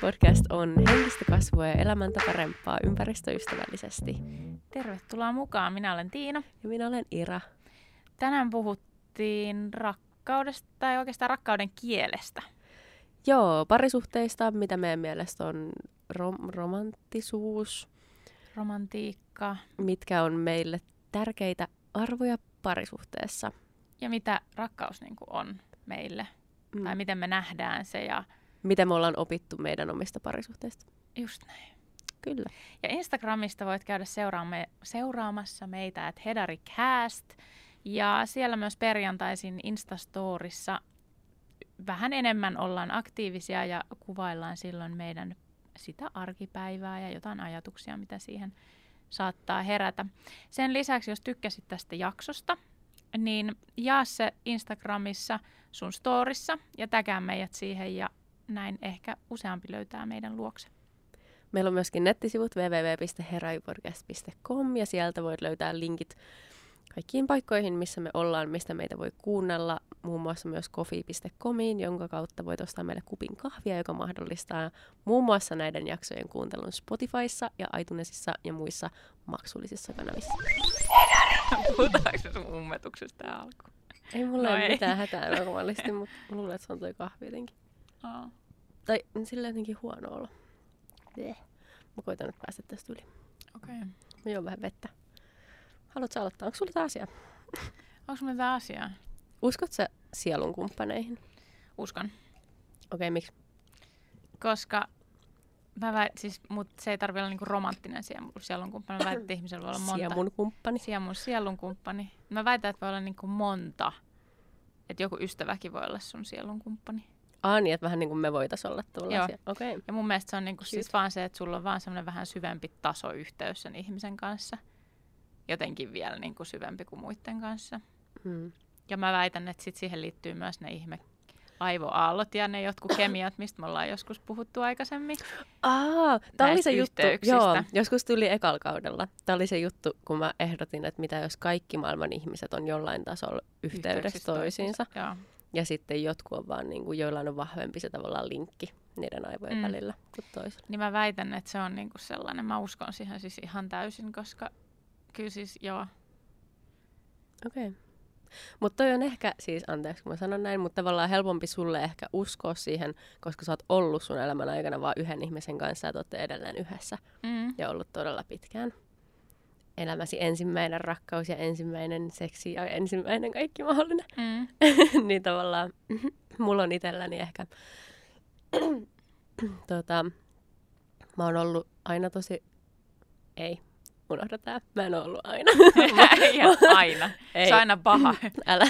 Podcast on henkistä kasvua ja elämäntä parempaa ympäristöystävällisesti. Tervetuloa mukaan. Minä olen Tiina. Ja minä olen Ira. Tänään puhuttiin rakkaudesta tai oikeastaan rakkauden kielestä. Joo, parisuhteista, mitä meidän mielestä on rom- romanttisuus. Romantiikka. Mitkä on meille tärkeitä arvoja parisuhteessa. Ja mitä rakkaus niin kuin on meille. Mm. Tai miten me nähdään se ja Miten me ollaan opittu meidän omista parisuhteista. just näin. Kyllä. Ja Instagramista voit käydä seuraamme, seuraamassa meitä, että Hedaricast. Ja siellä myös perjantaisin Instastorissa vähän enemmän ollaan aktiivisia ja kuvaillaan silloin meidän sitä arkipäivää ja jotain ajatuksia, mitä siihen saattaa herätä. Sen lisäksi, jos tykkäsit tästä jaksosta, niin jaa se Instagramissa sun storissa ja täkää meidät siihen ja näin ehkä useampi löytää meidän luokse. Meillä on myöskin nettisivut www.heraiupodcast.com ja sieltä voit löytää linkit kaikkiin paikkoihin, missä me ollaan, mistä meitä voi kuunnella, muun muassa myös coffee.comiin, jonka kautta voit ostaa meille kupin kahvia, joka mahdollistaa muun muassa näiden jaksojen kuuntelun Spotifyssa ja iTunesissa ja muissa maksullisissa kanavissa. Puhutaanko ummetuksesta alkuun? Ei mulla No ole ei. mitään hätää normaalisti, mutta luulen, että se on toi kahvi jotenkin. Aa. Tai sillä jotenkin huono olo. Bleh. Mä koitan nyt päästä tästä yli. Okei. Okay. Mä juon vähän vettä. Haluatko aloittaa? Onko sulla tämä asia? Onko meillä tää asiaa? Uskot sä sielun kumppaneihin? Uskon. Okei, okay, miksi? Koska mä väit, siis, mut se ei tarvi olla niinku romanttinen sielun, sielun kumppani. Mä väitän, että ihmisellä voi olla monta. Siemun kumppani. Siemun sielun kumppani. Mä väitän, että voi olla niinku monta. Että joku ystäväkin voi olla sun sielun kumppani. Ah niin, että vähän niin kuin me voitais olla tuolla Joo. asia. Okei. Okay. Ja mun mielestä se on niinku Cute. siis vaan se, että sulla on vaan semmoinen vähän syvempi tasoyhteys sen ihmisen kanssa. Jotenkin vielä niinku syvempi kuin muiden kanssa. Hmm. Ja mä väitän, että sit siihen liittyy myös ne ihme aivoaallot ja ne jotkut kemiat, mistä me ollaan joskus puhuttu aikaisemmin. Aa, tämä oli se juttu. Joo, joskus tuli ekal kaudella. Tämä oli se juttu, kun mä ehdotin, että mitä jos kaikki maailman ihmiset on jollain tasolla yhteydessä Yhteyksissä toisiinsa. Joo. Ja sitten jotkut on vaan, niin kuin, joillain on vahvempi se tavallaan linkki niiden aivojen Mm. välillä kuin toisilla. Niin mä väitän, että se on niinku sellainen, mä uskon siihen siis ihan täysin, koska kyllä siis joo, Okei. Okay. Mutta toi on ehkä, siis anteeksi kun mä sanon näin, mutta tavallaan helpompi sulle ehkä uskoa siihen, koska sä oot ollut sun elämän aikana vaan yhden ihmisen kanssa ja te edelleen yhdessä mm. ja ollut todella pitkään. Elämäsi ensimmäinen rakkaus ja ensimmäinen seksi ja ensimmäinen kaikki mahdollinen. Mm. niin tavallaan mulla on itselläni ehkä, tota, mä oon ollut aina tosi, ei, unohda tää, mä en oo ollut aina. Ihan aina. Ei. Se on aina paha. Älä.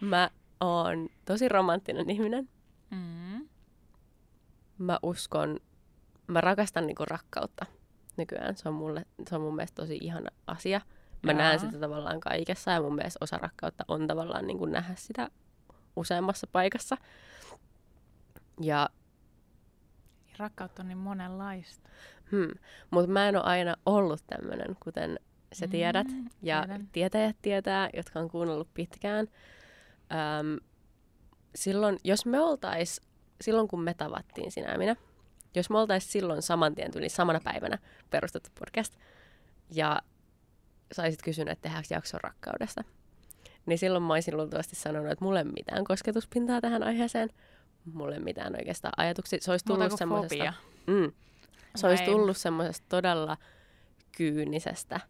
Mä oon tosi romanttinen ihminen. Mm. Mä uskon, mä rakastan niinku rakkautta nykyään. Se on, mulle, se on mun mielestä tosi ihana asia. Mä Jaa. näen sitä tavallaan kaikessa ja mun mielestä osa rakkautta on tavallaan niinku nähdä sitä useammassa paikassa. Ja Rakkautta on niin monenlaista. Hmm. Mutta mä en ole aina ollut tämmöinen, kuten sä tiedät. Mm, ja tiedän. tietäjät tietää, jotka on kuunnellut pitkään. Öm, silloin, jos me oltais, silloin kun me tavattiin sinä ja minä, jos me oltais silloin saman tien tuli samana päivänä perustettu podcast, ja saisit kysynyt, että tehdäänkö jakson rakkaudesta, niin silloin mä olisin luultavasti sanonut, että mulle ei mitään kosketuspintaa tähän aiheeseen, mulle ei mitään oikeastaan ajatuksia. Se olisi tullut kuin semmoisesta... Mm, se olisi tullut semmoisesta todella kyynisestä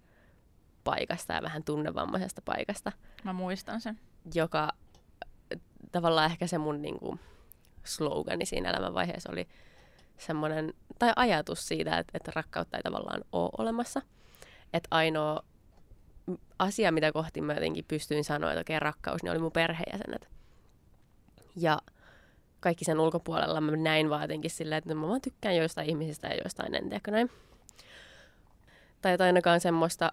paikasta ja vähän tunnevammaisesta paikasta, Mä muistan sen. joka äh, tavallaan ehkä se mun niinku, slogani siinä elämänvaiheessa oli semmoinen, tai ajatus siitä, että, että rakkautta ei tavallaan ole olemassa. Että ainoa asia, mitä kohti mä jotenkin pystyin sanoa, että okei, rakkaus, niin oli mun perheenjäsenet. Ja kaikki sen ulkopuolella mä näin vaan jotenkin silleen, että no mä vaan tykkään joistain ihmisistä ja joistain en tiedä näin. Tai ainakaan semmoista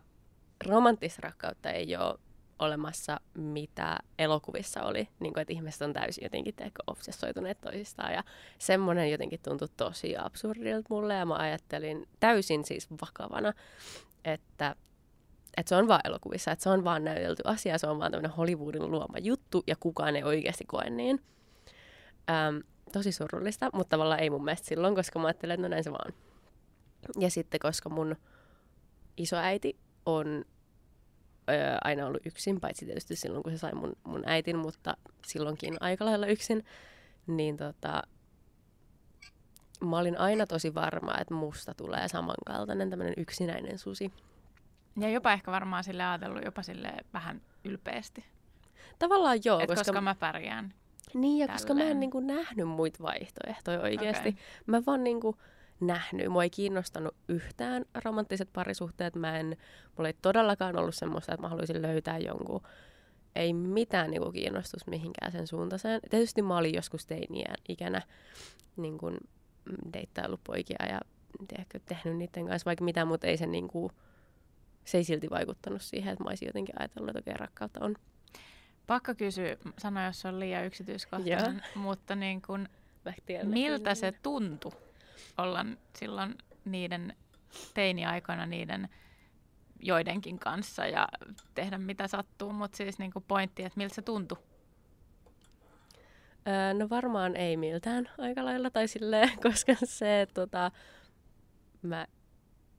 romanttista rakkautta ei ole olemassa, mitä elokuvissa oli. Niin kuin, että ihmiset on täysin jotenkin teekö, obsessoituneet toisistaan. Ja semmoinen jotenkin tuntui tosi absurdilta mulle. Ja mä ajattelin täysin siis vakavana, että, että se on vaan elokuvissa. Että se on vaan näytelty asia. Se on vaan tämmöinen Hollywoodin luoma juttu. Ja kukaan ei oikeasti koe niin. Öm, tosi surullista, mutta tavallaan ei mun mielestä silloin, koska mä ajattelen, että no näin se vaan. Ja sitten, koska mun isoäiti on öö, aina ollut yksin, paitsi tietysti silloin, kun se sai mun, mun äitin, mutta silloinkin aika lailla yksin, niin tota, mä olin aina tosi varma, että musta tulee samankaltainen tämmöinen yksinäinen susi. Ja jopa ehkä varmaan sille ajatellut jopa sille vähän ylpeästi. Tavallaan joo, Et koska, koska mä pärjään. niin, ja koska mä en tälleen. niin kuin nähnyt muita vaihtoehtoja oikeasti. Okei. Mä vaan niin kuin nähnyt. Mua ei kiinnostanut yhtään romanttiset parisuhteet. Mä en, mulla ei todellakaan ollut semmoista, että mä haluaisin löytää jonkun. Ei mitään niin kuin kiinnostus mihinkään sen suuntaiseen. Tietysti mä olin joskus teiniä ikänä niin kuin deittaillut poikia ja tiedätkö, tehnyt niiden kanssa vaikka mitä, mutta ei se, niin kuin, se ei silti vaikuttanut siihen, että mä olisin jotenkin ajatellut, että okei, rakkautta on. Pakko kysyä, sano jos se on liian yksityiskohtainen, mutta niin kun, miltä se tuntui olla silloin niiden teiniaikoina niiden joidenkin kanssa ja tehdä mitä sattuu, mutta siis niin kuin pointti, että miltä se tuntui? Öö, no varmaan ei miltään aika lailla, tai silleen, koska se, tota, mä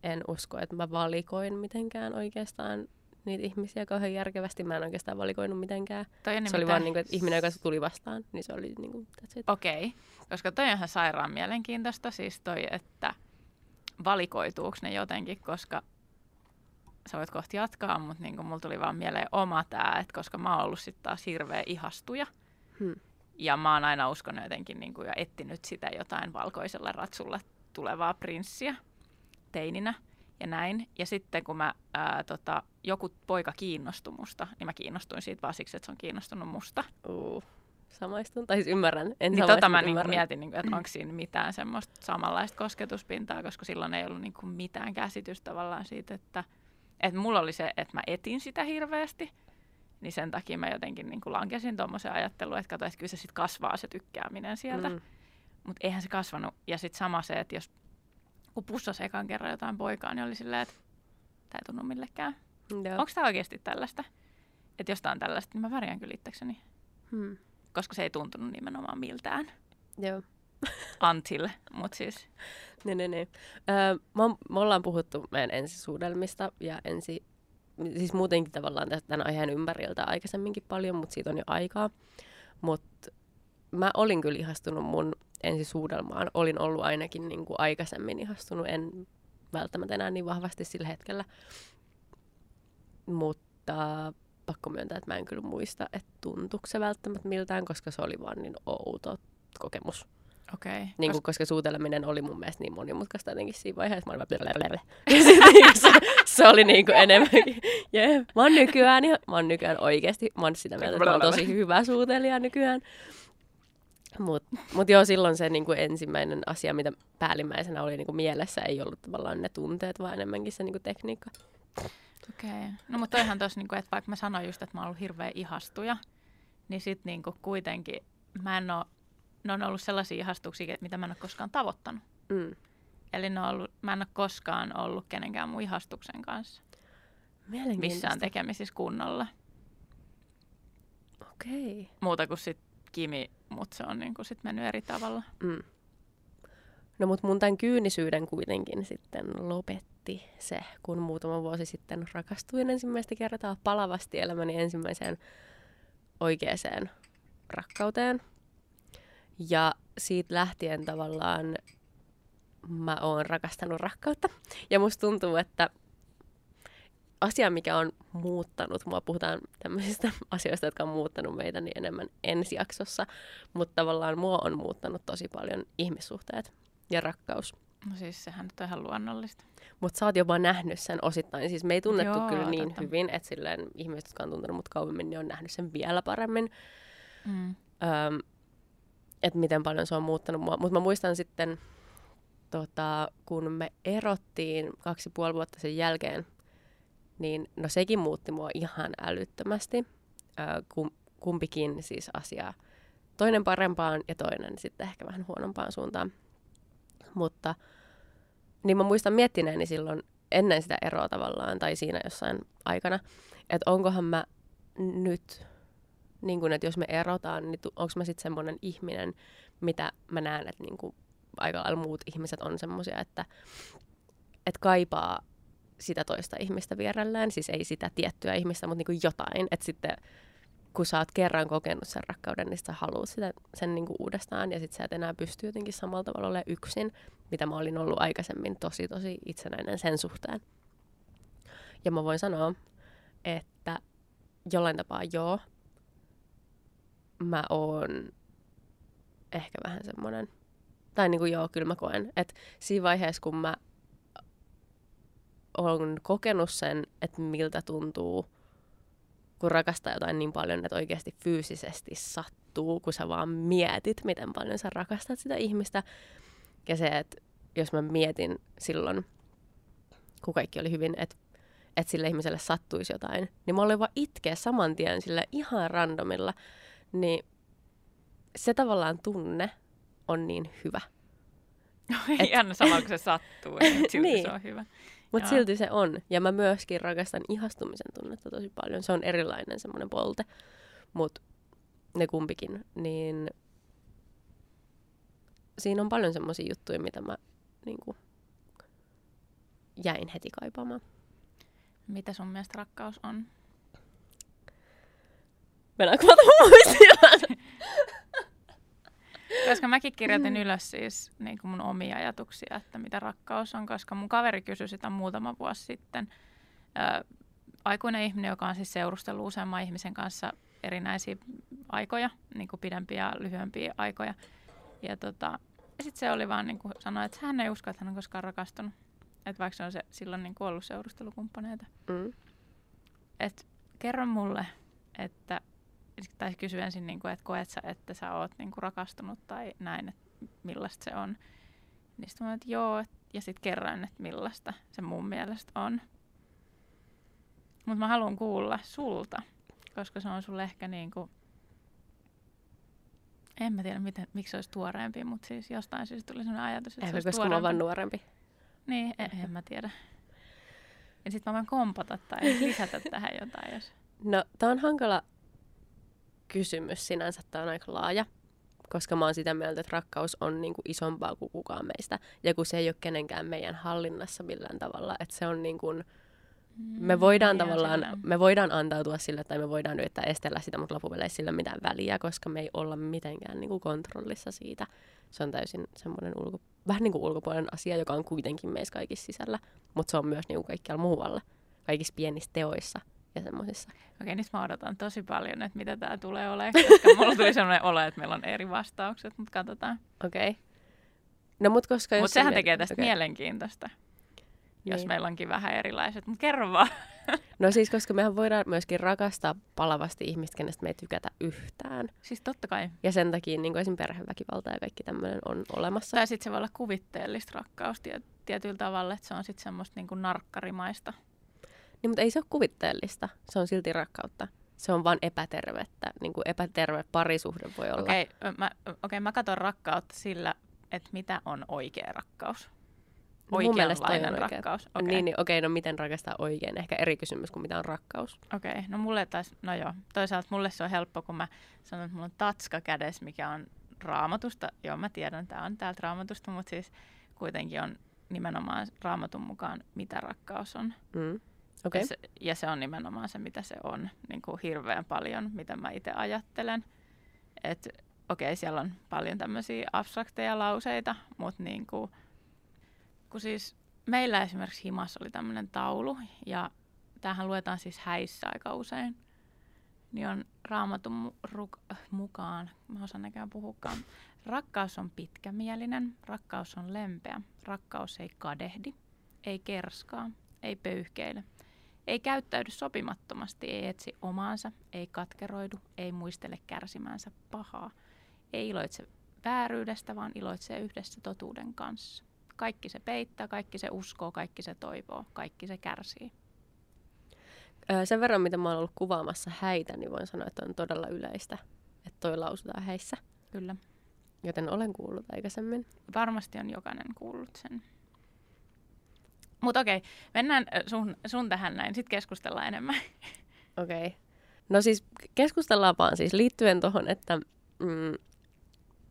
en usko, että mä valikoin mitenkään oikeastaan niitä ihmisiä kauhean järkevästi. Mä en oikeastaan valikoinut mitenkään. Toi Se oli vaan niinku, että ihminen, joka tuli vastaan, niin se oli niinku, that's it. Okei, koska toi on ihan sairaan mielenkiintoista, siis toi, että valikoituuko ne jotenkin, koska sä voit kohti jatkaa, mutta niin mulla tuli vaan mieleen oma tää, että koska mä oon ollut sitten taas hirveä ihastuja, Hmm. ja mä oon aina uskonut jotenkin niin kuin, ja etsinyt sitä jotain valkoisella ratsulla tulevaa prinssiä teininä ja näin. Ja sitten kun mä, ää, tota, joku poika kiinnostui musta, niin mä kiinnostuin siitä vaan siksi, että se on kiinnostunut musta. Uh, samaistun, tai siis ymmärrän. En Niin tota mä ymmärrän. mietin, niinku, että onko siinä mitään semmoista samanlaista kosketuspintaa, koska silloin ei ollut niinku mitään käsitystä tavallaan siitä, että, että mulla oli se, että mä etin sitä hirveästi, niin sen takia mä jotenkin niinku lankesin tuommoiseen ajatteluun, että kato, että kyllä se sitten kasvaa se tykkääminen sieltä, mm. Mutta eihän se kasvanut. Ja sitten sama se, että jos kun pussasi ekan kerran jotain poikaa, niin oli silleen, että tämä ei tunnu millekään. Onko tämä oikeasti tällaista? Että jos tää on tällaista, niin mä värjään kyllä itsekseni, Hmm. Koska se ei tuntunut nimenomaan miltään. Joo. Until, mutta siis Ne, ne, ne. Öö, mä, me ollaan puhuttu meidän ensisuudelmista ja ensi, siis muutenkin tavallaan tästä- tämän aiheen ympäriltä aikaisemminkin paljon, mutta siitä on jo aikaa. Mutta mä olin kyllä ihastunut mun ensisuudelmaan. Olin ollut ainakin niin kuin aikaisemmin ihastunut, en välttämättä enää niin vahvasti sillä hetkellä. Mutta pakko myöntää, että mä en kyllä muista, että tuntuuko se välttämättä miltään, koska se oli vaan niin outo kokemus. okei. Okay. Niin kuin, koska suuteleminen oli mun mielestä niin monimutkaista jotenkin siinä vaiheessa. Mä olin vaan blablabla. Ja sitten niin se, se, oli niin kuin enemmänkin. Yeah. Mä oon nykyään, mä oon nykyään oikeasti, mä oon sitä mieltä, että mä oon tosi hyvä suutelija nykyään. Mutta mut joo, silloin se niin kuin ensimmäinen asia, mitä päällimmäisenä oli niin kuin mielessä, ei ollut tavallaan ne tunteet, vaan enemmänkin se niin kuin tekniikka. Okei. Okay. No mutta toihan tuossa, niinku, että vaikka mä sanoin just, että mä oon ollut hirveä ihastuja, niin sit niinku kuitenkin mä en oo, ne on ollut sellaisia ihastuksia, mitä mä en ole koskaan tavoittanut. Mm. Eli ne on ollut, mä en ole koskaan ollut kenenkään mun ihastuksen kanssa missään tekemisissä kunnolla. Okei. Okay. Muuta kuin sit Kimi, mutta se on niinku sit mennyt eri tavalla. Mm. No mutta mun tämän kyynisyyden kuitenkin sitten lopetti se, kun muutama vuosi sitten rakastuin ensimmäistä kertaa palavasti elämäni ensimmäiseen oikeaan rakkauteen. Ja siitä lähtien tavallaan mä oon rakastanut rakkautta. Ja musta tuntuu, että asia, mikä on muuttanut, mua puhutaan tämmöisistä asioista, jotka on muuttanut meitä niin enemmän ensi jaksossa, mutta tavallaan mua on muuttanut tosi paljon ihmissuhteet ja rakkaus. No siis sehän nyt on ihan luonnollista. Mutta sä oot jopa nähnyt sen osittain. Siis me ei tunnettu Joo, kyllä niin totta. hyvin, että silleen ihmiset, jotka on tuntenut mut kauemmin, niin on nähnyt sen vielä paremmin. Mm. Öm, että miten paljon se on muuttanut mua. Mutta mä muistan sitten, tota, kun me erottiin kaksi ja puoli vuotta sen jälkeen, niin no sekin muutti mua ihan älyttömästi. Ö, kum, kumpikin siis asiaa. Toinen parempaan ja toinen sitten ehkä vähän huonompaan suuntaan. Mutta niin mä muistan miettineeni silloin ennen sitä eroa tavallaan tai siinä jossain aikana, että onkohan mä nyt Niin kun, että jos me erotaan, niin onko mä sitten semmoinen ihminen, mitä mä näen, että niin aika lailla muut ihmiset on semmoisia, että, että kaipaa sitä toista ihmistä vierellään, siis ei sitä tiettyä ihmistä, mutta niin jotain, että sitten kun sä oot kerran kokenut sen rakkauden, niin sä haluat sitä, sen niin kuin uudestaan ja sitten sä et enää pysty jotenkin samalla tavalla olemaan yksin, mitä mä olin ollut aikaisemmin tosi tosi itsenäinen sen suhteen. Ja mä voin sanoa, että jollain tapaa joo, mä oon ehkä vähän semmoinen, tai niin kuin joo, kyllä mä koen, että siinä vaiheessa kun mä oon kokenut sen, että miltä tuntuu, kun rakastaa jotain niin paljon, että oikeasti fyysisesti sattuu, kun sä vaan mietit, miten paljon sä rakastat sitä ihmistä. Ja se, että jos mä mietin silloin, kun kaikki oli hyvin, että, että sille ihmiselle sattuisi jotain, niin mä olin vaan itkeä saman tien sille ihan randomilla. Niin se tavallaan tunne on niin hyvä. Ihan sama, kun se sattuu, niin, niin. se on hyvä. Mutta silti se on. Ja mä myöskin rakastan ihastumisen tunnetta tosi paljon. Se on erilainen semmoinen polte. Mutta ne kumpikin. Niin siinä on paljon semmoisia juttuja, mitä mä niinku, jäin heti kaipaamaan. Mitä sun mielestä rakkaus on? Mennäänkö mä muistia? Koska mäkin kirjoitin mm. ylös siis niin kuin mun omia ajatuksia, että mitä rakkaus on, koska mun kaveri kysyi sitä muutama vuosi sitten. Ö, aikuinen ihminen, joka on siis seurustellut useamman ihmisen kanssa erinäisiä aikoja, niin kuin pidempiä ja lyhyempiä aikoja. Ja, tota, ja sitten se oli vaan niin kuin sanoi, että hän ei usko, että hän on koskaan rakastunut. Että vaikka se on se, silloin niin kuin ollut seurustelukumppaneita. Mm. Et kerro mulle, että tai kysy ensin, niin kuin, että koet sä, että sä oot niin kuin rakastunut tai näin, että millaista se on. Niin sitten mä että joo, ja sitten kerran, että millaista se mun mielestä on. Mutta mä haluan kuulla sulta, koska se on sulle ehkä niin kuin, en mä tiedä, miten, miksi se olisi tuoreempi, mutta siis jostain syystä tuli sellainen ajatus, että Ehkä se olisi mä vaan nuorempi. Niin, en, en mä tiedä. Ja sitten mä voin kompata tai lisätä tähän jotain, jos... No, tää on hankala kysymys sinänsä, tämä on aika laaja, koska mä oon sitä mieltä, että rakkaus on niin kuin isompaa kuin kukaan meistä. Ja kun se ei ole kenenkään meidän hallinnassa millään tavalla, että se on niin kuin, me mm, voidaan mm, tavallaan, me voidaan antautua sille tai me voidaan yrittää estellä sitä, mutta loppupeleissä sillä mitään väliä, koska me ei olla mitenkään niin kuin kontrollissa siitä. Se on täysin semmoinen ulko, vähän niin kuin ulkopuolinen asia, joka on kuitenkin meissä kaikissa sisällä, mutta se on myös niin kuin kaikkialla muualla, kaikissa pienissä teoissa – ja semmoisissa. Okei, nyt mä odotan tosi paljon, että mitä tämä tulee olemaan, koska mulla tuli semmoinen olo, että meillä on eri vastaukset, mutta katsotaan. Okei. Okay. No, mut koska... Mutta sehän tekee tästä okay. mielenkiintoista, jos niin. meillä onkin vähän erilaiset, mutta kerro vaan. No siis, koska mehän voidaan myöskin rakastaa palavasti ihmistä, kenestä me ei tykätä yhtään. Siis totta kai. Ja sen takia niin esim. perheväkivalta ja kaikki tämmöinen on olemassa. Tai sitten se voi olla kuvitteellista rakkaus tietyllä tavalla, että se on sitten semmoista niin narkkarimaista. Niin, mutta ei se ole kuvitteellista. Se on silti rakkautta. Se on vain epätervettä. Niin kuin epäterve parisuhde voi olla. Okei, okay, mä, okay, mä katson rakkautta sillä, että mitä on oikea rakkaus. No, rakkaus. Okay. Niin, niin okei, okay, no miten rakastaa oikein? Ehkä eri kysymys kuin mitä on rakkaus. Okei, okay, no mulle taas, no joo. Toisaalta mulle se on helppo, kun mä sanon, että mulla on tatska kädessä, mikä on raamatusta. Joo, mä tiedän, tämä on täältä raamatusta, mutta siis kuitenkin on nimenomaan raamatun mukaan, mitä rakkaus on. Mm. Okay. Ja, se, ja se on nimenomaan se, mitä se on, niin kuin hirveän paljon, mitä mä itse ajattelen. Että okei, okay, siellä on paljon tämmöisiä abstrakteja lauseita, mutta niin kuin, kun siis meillä esimerkiksi Himas oli tämmöinen taulu, ja tähän luetaan siis häissä aika usein, niin on raamatun mu- mukaan, mä osaan näkään puhukaan, rakkaus on pitkämielinen, rakkaus on lempeä, rakkaus ei kadehdi, ei kerskaa, ei pöyhkeile, ei käyttäydy sopimattomasti, ei etsi omaansa, ei katkeroidu, ei muistele kärsimänsä pahaa. Ei iloitse vääryydestä, vaan iloitsee yhdessä totuuden kanssa. Kaikki se peittää, kaikki se uskoo, kaikki se toivoo, kaikki se kärsii. Sen verran, mitä mä oon ollut kuvaamassa häitä, niin voin sanoa, että on todella yleistä, että toi lausutaan häissä. Kyllä. Joten olen kuullut aikaisemmin. Varmasti on jokainen kuullut sen. Mutta okei, mennään sun, sun tähän näin, sitten keskustellaan enemmän. Okei. Okay. No siis keskustellaan vaan siis liittyen tuohon, että mm,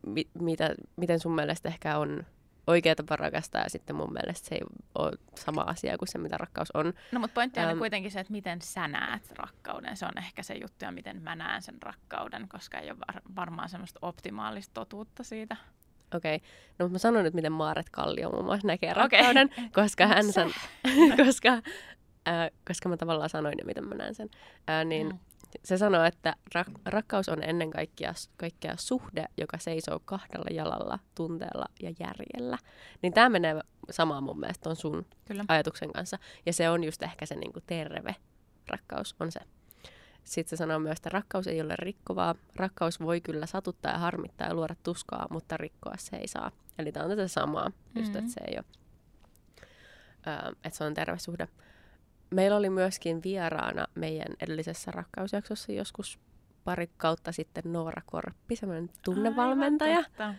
mi, mitä, miten sun mielestä ehkä on oikea tapa rakastaa ja sitten mun mielestä se ei ole sama asia kuin se, mitä rakkaus on. No mutta pointti on um, kuitenkin se, että miten sä näet rakkauden. Se on ehkä se juttu ja miten mä näen sen rakkauden, koska ei ole var- varmaan semmoista optimaalista totuutta siitä. Okei, okay. no mutta mä sanon nyt, miten Maaret Kallio muun muassa näkee rakkauden, okay. koska hän san... koska, äh, koska mä tavallaan sanoin jo, miten mä näen sen. Äh, niin mm se sanoo, että rak- rakkaus on ennen kaikkea, kaikkea suhde, joka seisoo kahdella jalalla, tunteella ja järjellä. Niin tämä menee samaan mun mielestä on sun Kyllä. ajatuksen kanssa. Ja se on just ehkä se niinku terve rakkaus on se. Sitten se sanoo myös, että rakkaus ei ole rikkovaa. Rakkaus voi kyllä satuttaa ja harmittaa ja luoda tuskaa, mutta rikkoa se ei saa. Eli tämä on tätä samaa, mm-hmm. just, että mm-hmm. se ei ole, öö, että se on terve suhde. Meillä oli myöskin vieraana meidän edellisessä rakkausjaksossa joskus pari kautta sitten Noora Korppi, semmoinen tunnevalmentaja. Aivan,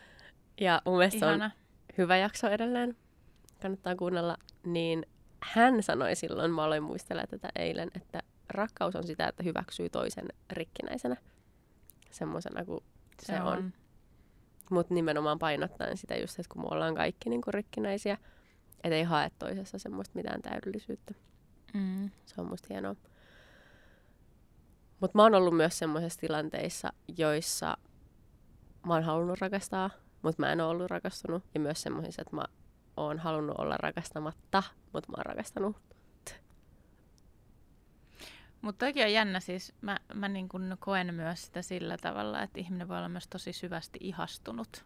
ja mun mielestä se on hyvä jakso edelleen. Kannattaa kuunnella. Niin hän sanoi silloin, mä aloin muistella tätä eilen, että rakkaus on sitä, että hyväksyy toisen rikkinäisenä. Semmoisena kuin se, se on. on. Mutta nimenomaan painottaen sitä just, että kun me ollaan kaikki niin rikkinäisiä, että ei hae toisessa semmoista mitään täydellisyyttä. Mm. Se on musta hienoa. Mutta mä oon ollut myös semmoisissa tilanteissa, joissa mä oon halunnut rakastaa, mutta mä en ole ollut rakastunut. Ja myös semmoisissa, että mä oon halunnut olla rakastamatta, mutta mä oon rakastanut. Mutta toki on jännä siis, mä, mä niin kun koen myös sitä sillä tavalla, että ihminen voi olla myös tosi syvästi ihastunut.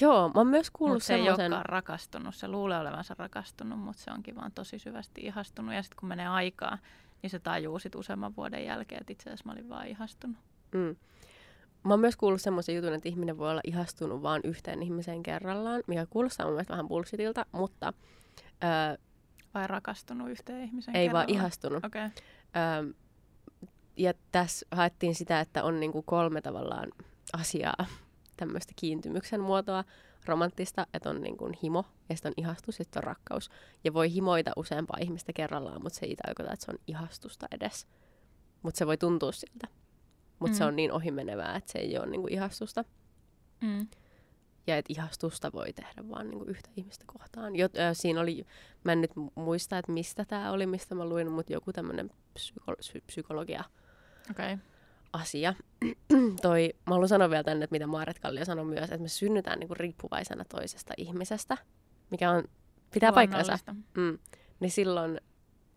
Joo, mä oon myös kuullut mut se semmoisen... ei olekaan rakastunut, se luulee olevansa rakastunut, mutta se onkin vaan tosi syvästi ihastunut. Ja sitten kun menee aikaa, niin se tajuu sit useamman vuoden jälkeen, että itse asiassa mä olin vaan ihastunut. Mm. Mä oon myös kuullut semmoisen jutun, että ihminen voi olla ihastunut vaan yhteen ihmiseen kerrallaan, mikä kuulostaa mun mielestä vähän bullshitilta, mutta... Öö, Vai rakastunut yhteen ihmiseen Ei kerrallaan? vaan ihastunut. Okay. Öö, ja tässä haettiin sitä, että on niinku kolme tavallaan asiaa, tämmöistä kiintymyksen muotoa, romanttista, että on niin kuin himo ja sitten on ihastus ja sitten on rakkaus. Ja voi himoita useampaa ihmistä kerrallaan, mutta se ei tarkoita, että se on ihastusta edes. Mutta se voi tuntua siltä. Mutta mm. se on niin ohimenevää, että se ei ole niin kuin ihastusta. Mm. Ja että ihastusta voi tehdä vaan niin kuin yhtä ihmistä kohtaan. Jo, äh, siinä oli, mä en nyt muista, että mistä tämä oli, mistä mä luin, mutta joku tämmöinen psyko- psykologia. Okay asia. Toi, mä haluan sanoa vielä tänne, että mitä Maaret Kallio sanoi myös, että me synnytään niinku riippuvaisena toisesta ihmisestä, mikä on, pitää paikkansa. Mm. Niin silloin,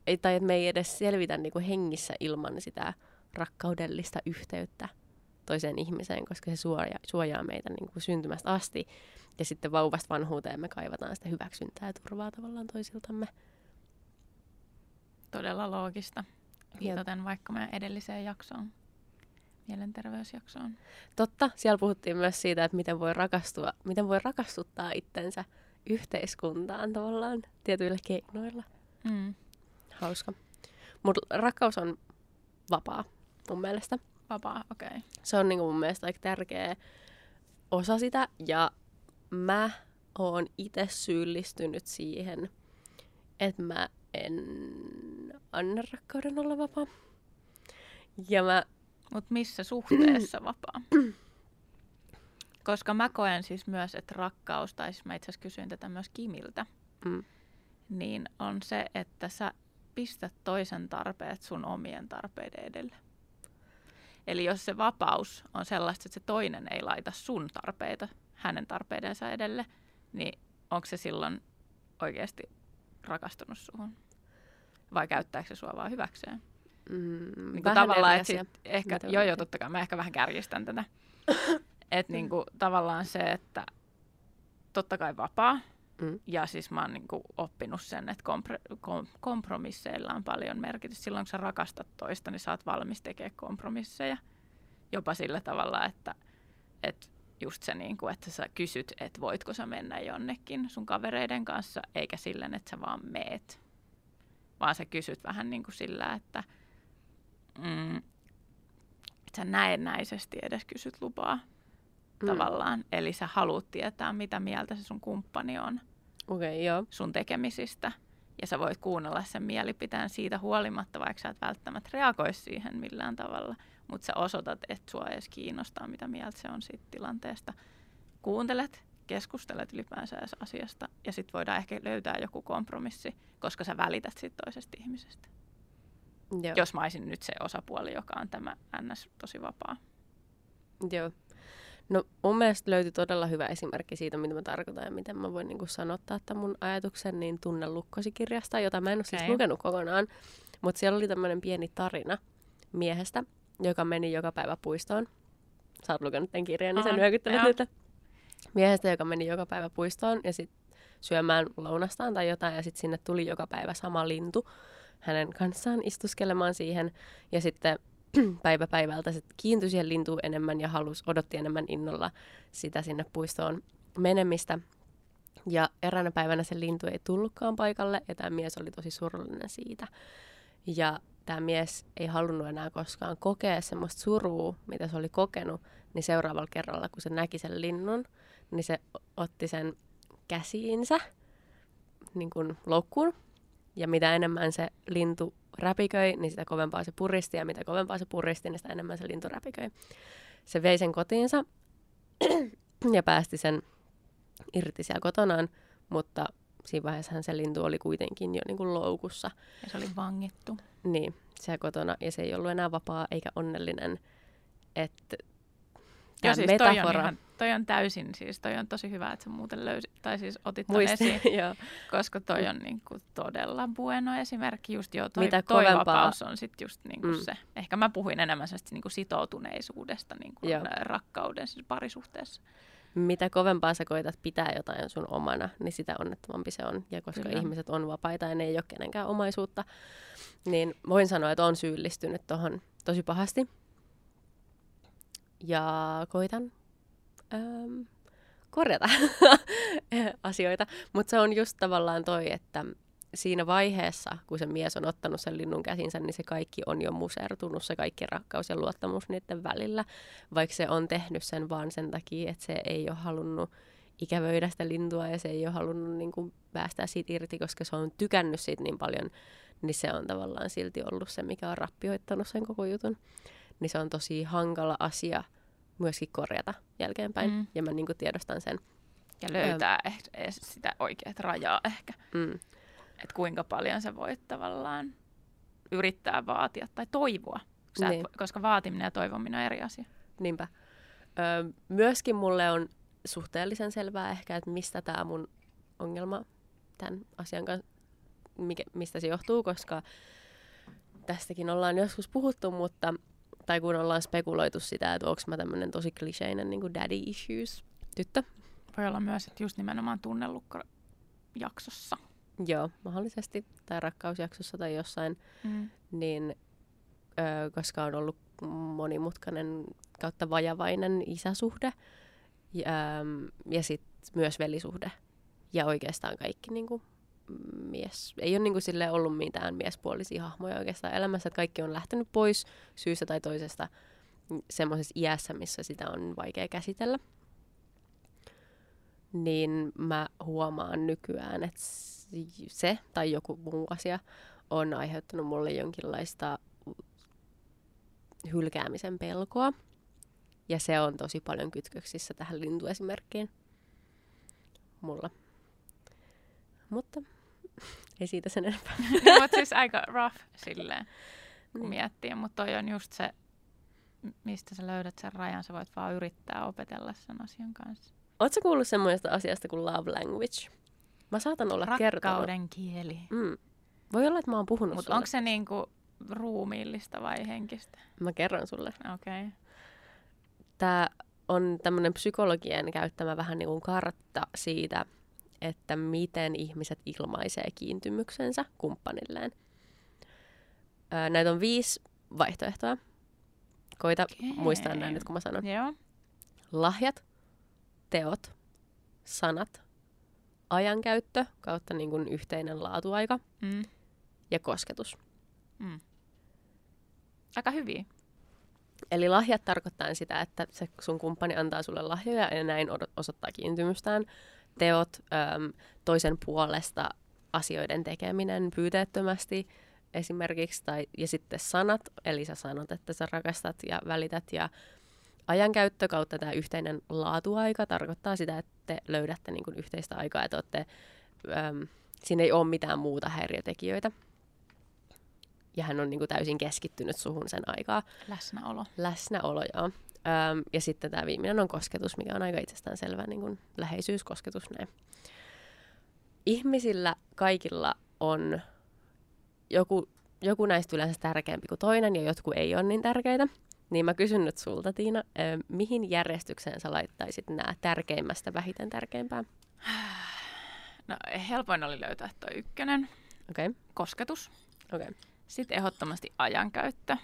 ei, tai että me ei edes selvitä niinku hengissä ilman sitä rakkaudellista yhteyttä toiseen ihmiseen, koska se suojaa, suojaa meitä niin kuin syntymästä asti. Ja sitten vauvasta vanhuuteen me kaivataan sitä hyväksyntää ja turvaa tavallaan toisiltamme. Todella loogista. Viitaten vaikka meidän edelliseen jaksoon mielenterveysjaksoon. Totta, siellä puhuttiin myös siitä, että miten voi rakastua, miten voi rakastuttaa itsensä yhteiskuntaan tavallaan tietyillä keinoilla. Mm. Hauska. Mutta rakkaus on vapaa mun mielestä. Vapaa, okei. Okay. Se on niinku mun mielestä aika tärkeä osa sitä ja mä oon itse syyllistynyt siihen, että mä en anna rakkauden olla vapaa. Ja mä mutta missä suhteessa vapaa? Koska mä koen siis myös, että rakkaus, tai siis mä itse asiassa kysyin tätä myös Kimiltä, mm. niin on se, että sä pistät toisen tarpeet sun omien tarpeiden edelle. Eli jos se vapaus on sellaista, että se toinen ei laita sun tarpeita hänen tarpeidensa edelle, niin onko se silloin oikeasti rakastunut suhun? Vai käyttääkö se sua vaan hyväkseen? mm, niin kuin tavallaan, että sit ehkä, joo joo, totta kai, mä ehkä vähän kärjistän tätä. että niin kuin, tavallaan se, että totta kai vapaa, mm. ja siis mä oon niin kuin, oppinut sen, että kompre- kom- kompromisseilla on paljon merkitystä. Silloin kun sä rakastat toista, niin sä oot valmis tekemään kompromisseja. Jopa sillä tavalla, että, että just se, niin kuin, että sä kysyt, että voitko sä mennä jonnekin sun kavereiden kanssa, eikä silleen, että sä vaan meet. Vaan sä kysyt vähän niin kuin sillä, että – mm, että sä näennäisesti edes kysyt lupaa mm. tavallaan. Eli sä haluat tietää, mitä mieltä se sun kumppani on okay, joo. sun tekemisistä. Ja sä voit kuunnella sen mielipiteen siitä huolimatta, vaikka sä et välttämättä reagoisi siihen millään tavalla. Mutta sä osoitat, että sua edes kiinnostaa, mitä mieltä se on siitä tilanteesta. Kuuntelet, keskustelet ylipäänsä edes asiasta ja sitten voidaan ehkä löytää joku kompromissi, koska sä välität siitä toisesta ihmisestä. Joo. Jos mä olisin nyt se osapuoli, joka on tämä NS tosi vapaa. Joo. No mun mielestä löytyi todella hyvä esimerkki siitä, mitä mä tarkoitan ja miten mä voin niin kuin sanottaa tämän mun ajatuksen niin tunnelukkosikirjasta, jota mä en ole okay. siis lukenut kokonaan. Mutta siellä oli tämmöinen pieni tarina miehestä, joka meni joka päivä puistoon. Sä oot lukenut tämän kirjan, niin sä nyökyttelet nyt. Miehestä, joka meni joka päivä puistoon ja sitten syömään lounastaan tai jotain ja sitten sinne tuli joka päivä sama lintu hänen kanssaan istuskelemaan siihen. Ja sitten päivä päivältä se kiintyi siihen lintuun enemmän ja halusi, odotti enemmän innolla sitä sinne puistoon menemistä. Ja eräänä päivänä se lintu ei tullutkaan paikalle ja tämä mies oli tosi surullinen siitä. Ja tämä mies ei halunnut enää koskaan kokea semmoista surua, mitä se oli kokenut, niin seuraavalla kerralla, kun se näki sen linnun, niin se otti sen käsiinsä niin kuin loukkuun. Ja mitä enemmän se lintu räpiköi, niin sitä kovempaa se puristi, ja mitä kovempaa se puristi, niin sitä enemmän se lintu räpiköi. Se vei sen kotiinsa ja päästi sen irti siellä kotonaan, mutta siinä vaiheessa se lintu oli kuitenkin jo niin kuin loukussa. Ja se oli vangittu. Niin, siellä kotona, ja se ei ollut enää vapaa eikä onnellinen. Että Joo, siis metafora... toi on, ihan, toi on täysin, siis toi on tosi hyvä, että sä muuten löysit, tai siis otit ton esiin, koska toi on niin kuin todella bueno esimerkki, just joo, toi, Mitä toi vapaus on sitten just niin kuin mm. se. Ehkä mä puhuin enemmän niin kuin sitoutuneisuudesta niin kuin rakkauden siis parisuhteessa. Mitä kovempaa sä koetat pitää jotain sun omana, niin sitä onnettomampi se on. Ja koska Kyllä. ihmiset on vapaita ja ne ei ole kenenkään omaisuutta, niin voin sanoa, että on syyllistynyt tuohon tosi pahasti ja koitan ähm, korjata asioita. Mutta se on just tavallaan toi, että siinä vaiheessa, kun se mies on ottanut sen linnun käsinsä, niin se kaikki on jo musertunut, se kaikki rakkaus ja luottamus niiden välillä, vaikka se on tehnyt sen vaan sen takia, että se ei ole halunnut ikävöidä sitä lintua ja se ei ole halunnut niin kuin, päästää siitä irti, koska se on tykännyt siitä niin paljon, niin se on tavallaan silti ollut se, mikä on rappioittanut sen koko jutun niin se on tosi hankala asia myöskin korjata jälkeenpäin. Mm. Ja mä niin kuin tiedostan sen. Ja löytää ähm. eh- sitä oikeat rajaa ehkä. Mm. Että kuinka paljon sä voit tavallaan yrittää vaatia tai toivoa. niin. et, koska vaatiminen ja toivominen on eri asia. Niinpä. Ö, myöskin mulle on suhteellisen selvää ehkä, että mistä tämä mun ongelma tämän asian kanssa, mikä, mistä se johtuu, koska tästäkin ollaan joskus puhuttu, mutta tai kun ollaan spekuloitu sitä, että onko mä tämmöinen tosi kliseinen niin daddy issues tyttö. Voi olla myös, että just nimenomaan tunnellukko jaksossa. Joo, mahdollisesti, tai rakkausjaksossa tai jossain, mm. niin ö, koska on ollut monimutkainen kautta vajavainen isäsuhde ja, ja sitten myös velisuhde ja oikeastaan kaikki niin kuin, mies, ei ole niin kuin sille ollut mitään miespuolisia hahmoja oikeastaan elämässä, että kaikki on lähtenyt pois syystä tai toisesta semmoisessa iässä, missä sitä on vaikea käsitellä. Niin mä huomaan nykyään, että se tai joku muu asia on aiheuttanut mulle jonkinlaista hylkäämisen pelkoa. Ja se on tosi paljon kytköksissä tähän lintuesimerkkiin mulla. Mutta ei siitä sen enempää. mutta siis aika rough silleen, kun niin. miettii. Mutta toi on just se, mistä sä löydät sen rajan. Sä voit vaan yrittää opetella sen asian kanssa. Oletko kuullut semmoista asiasta kuin love language? Mä saatan olla Rakkauden kertonut. Rakkauden kieli. Mm. Voi olla, että mä oon puhunut Mutta onko se niinku ruumiillista vai henkistä? Mä kerron sulle. Okei. Okay. Tämä on tämmöinen psykologien käyttämä vähän niin kuin kartta siitä, että miten ihmiset ilmaisee kiintymyksensä kumppanilleen. Öö, näitä on viisi vaihtoehtoa. Koita okay. muistaa näin nyt, kun mä sanon. Joo. Lahjat, teot, sanat, ajankäyttö kautta niin kuin yhteinen laatuaika mm. ja kosketus. Mm. Aika hyviä. Eli lahjat tarkoittaa sitä, että se sun kumppani antaa sulle lahjoja ja näin osoittaa kiintymystään teot äm, toisen puolesta asioiden tekeminen pyyteettömästi esimerkiksi, tai, ja sitten sanat, eli sä sanot, että sä rakastat ja välität, ja ajankäyttö kautta tämä yhteinen laatuaika tarkoittaa sitä, että te löydätte niin kuin yhteistä aikaa, että olette, äm, siinä ei ole mitään muuta häiriötekijöitä. Ja hän on niin kuin täysin keskittynyt suhun sen aikaa. Läsnäolo. Läsnäolo, joo. Öm, ja sitten tämä viimeinen on kosketus, mikä on aika itsestäänselvä niin kuin läheisyyskosketus. Näin. Ihmisillä kaikilla on joku, joku näistä yleensä tärkeämpi kuin toinen ja jotkut ei ole niin tärkeitä. Niin mä kysyn nyt sulta, Tiina, ö, mihin järjestykseen sä laittaisit nämä tärkeimmästä vähiten tärkeimpään? No helpoin oli löytää tuo ykkönen. Okei, okay. Kosketus. okei. Okay. Sitten ehdottomasti ajankäyttö.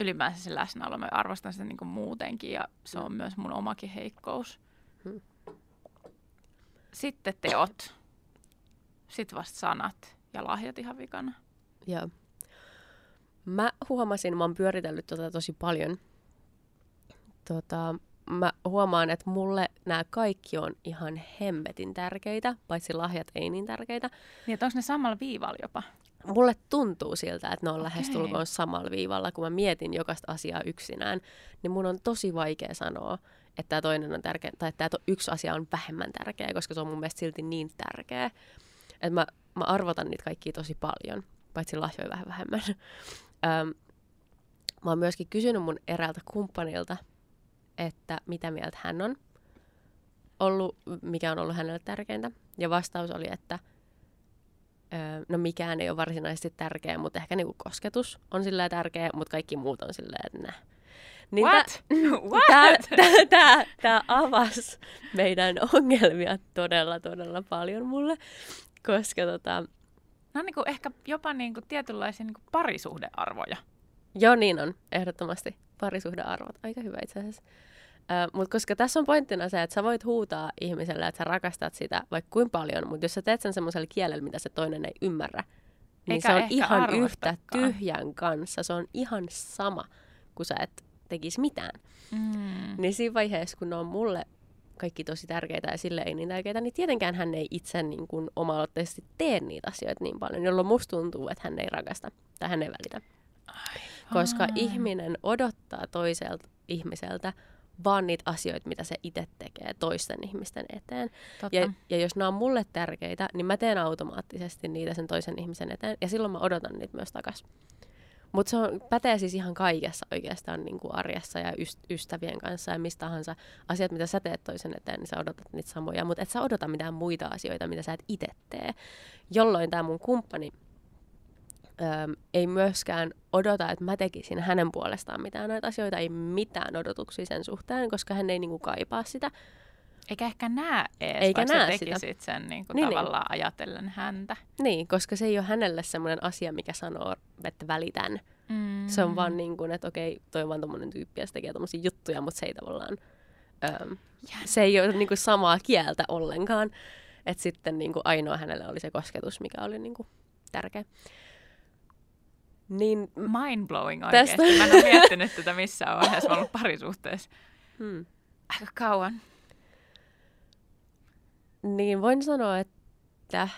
Ylipäänsä se läsnäolo. Mä arvostan sitä niin muutenkin ja se on myös mun omakin heikkous. Hmm. Sitten teot. Sitten vasta sanat ja lahjat ihan vikana. Joo. Mä huomasin, mä oon pyöritellyt tota tosi paljon. Tota, mä huomaan, että mulle nämä kaikki on ihan hemmetin tärkeitä, paitsi lahjat ei niin tärkeitä. Niin, onko ne samalla viivalla jopa? Mulle tuntuu siltä, että ne on Okei. lähestulkoon samalla viivalla, kun mä mietin jokaista asiaa yksinään, niin mun on tosi vaikea sanoa, että tämä toinen on tärkeä, tai että tämä yksi asia on vähemmän tärkeä, koska se on mun mielestä silti niin tärkeä. Että mä, mä arvotan niitä kaikkia tosi paljon, paitsi lahjoja vähän vähemmän. Öm, mä oon myöskin kysynyt mun eräältä kumppanilta, että mitä mieltä hän on ollut, mikä on ollut hänelle tärkeintä. Ja vastaus oli, että no mikään ei ole varsinaisesti tärkeä, mutta ehkä niinku kosketus on sillä tärkeä, mutta kaikki muut on silleen, että nä. Niin What? What? Tämä tää, tää, tää avasi meidän ongelmia todella, todella paljon mulle, koska tota, No niin kuin ehkä jopa niin kuin tietynlaisia niin kuin parisuhdearvoja. Joo, niin on, ehdottomasti. Parisuhdearvot, aika hyvä itse asiassa. Mutta koska tässä on pointtina se, että sä voit huutaa ihmiselle, että sä rakastat sitä vaikka kuin paljon, mutta jos sä teet sen semmoisella kielellä, mitä se toinen ei ymmärrä, niin Eikä se on ihan yhtä tyhjän kanssa. Se on ihan sama, kun sä et tekisi mitään. Mm. Niin siinä vaiheessa, kun ne on mulle kaikki tosi tärkeitä ja sille ei niin tärkeitä, niin tietenkään hän ei itse niin kuin oma-aloitteisesti tee niitä asioita niin paljon, jolloin musta tuntuu, että hän ei rakasta tai hän ei välitä. Koska Aivan. ihminen odottaa toiselta ihmiseltä vaan niitä asioita, mitä se itse tekee toisten ihmisten eteen. Totta. Ja, ja jos nämä on mulle tärkeitä, niin mä teen automaattisesti niitä sen toisen ihmisen eteen. Ja silloin mä odotan niitä myös takaisin. Mutta se on, pätee siis ihan kaikessa oikeastaan niin kuin arjessa ja yst- ystävien kanssa ja mistä tahansa asiat, mitä sä teet toisen eteen, niin sä odotat niitä samoja. Mutta et sä odota mitään muita asioita, mitä sä et itse tee. Jolloin tämä mun kumppani öö, ei myöskään odota, että mä tekisin hänen puolestaan mitään näitä asioita, ei mitään odotuksia sen suhteen, koska hän ei niinku kaipaa sitä. Eikä ehkä näe ees, Eikä näe sä sitä. tekisit sen niin kuin Niin, niin. tavallaan ajatellen häntä. Niin, koska se ei ole hänelle semmoinen asia, mikä sanoo, että välitän. Mm. Se on vaan niin kuin, että okei, toi on vaan tommonen tyyppi ja se tekee tommosia juttuja, mutta se ei tavallaan, öö, se ei ole niin kuin samaa kieltä ollenkaan. Että sitten niin kuin ainoa hänelle oli se kosketus, mikä oli niin kuin tärkeä. Niin, Mind-blowing Tästä- oikeasti. Mä en ole miettinyt tätä missään vaiheessa. Mä ollut parisuhteessa hmm. aika kauan. Niin voin sanoa, että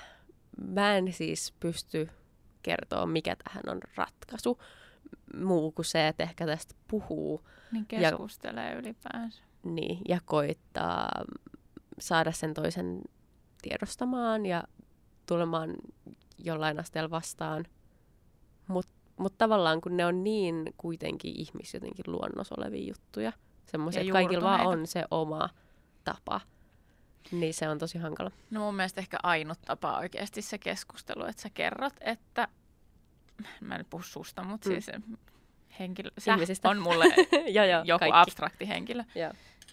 mä en siis pysty kertoa, mikä tähän on ratkaisu. Muu kuin se, että ehkä tästä puhuu Niin Ja- keskustelee ylipäänsä. niin, ja koittaa saada sen toisen tiedostamaan ja tulemaan jollain asteella vastaan. Mutta mut tavallaan kun ne on niin kuitenkin ihmis jotenkin luonnossa olevia juttuja, semmoisia, Ja että kaikilla vaan on se oma tapa, niin se on tosi hankala. No mun mielestä ehkä ainut tapa oikeasti se keskustelu, että sä kerrot, että mä en puhu susta, mutta Mm. siis henkilö, sä Ihmisistä. on mulle joo, joo, joku kaikki. abstrakti henkilö. Joo.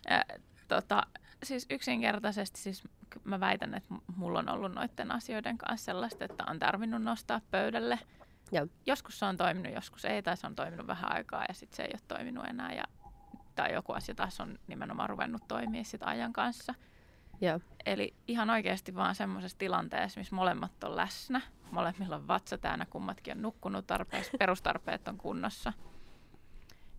Ja, tota, siis yksinkertaisesti siis mä väitän, että mulla on ollut noiden asioiden kanssa sellaista, että on tarvinnut nostaa pöydälle. Joo. Joskus se on toiminut, joskus ei, tai se on toiminut vähän aikaa ja sitten se ei ole toiminut enää. Ja, tai joku asia taas on nimenomaan ruvennut toimia sit ajan kanssa. Joo. Eli ihan oikeasti vaan semmoisessa tilanteessa, missä molemmat on läsnä, molemmilla on vatsa täynnä, kummatkin on nukkunut tarpeeksi, perustarpeet on kunnossa.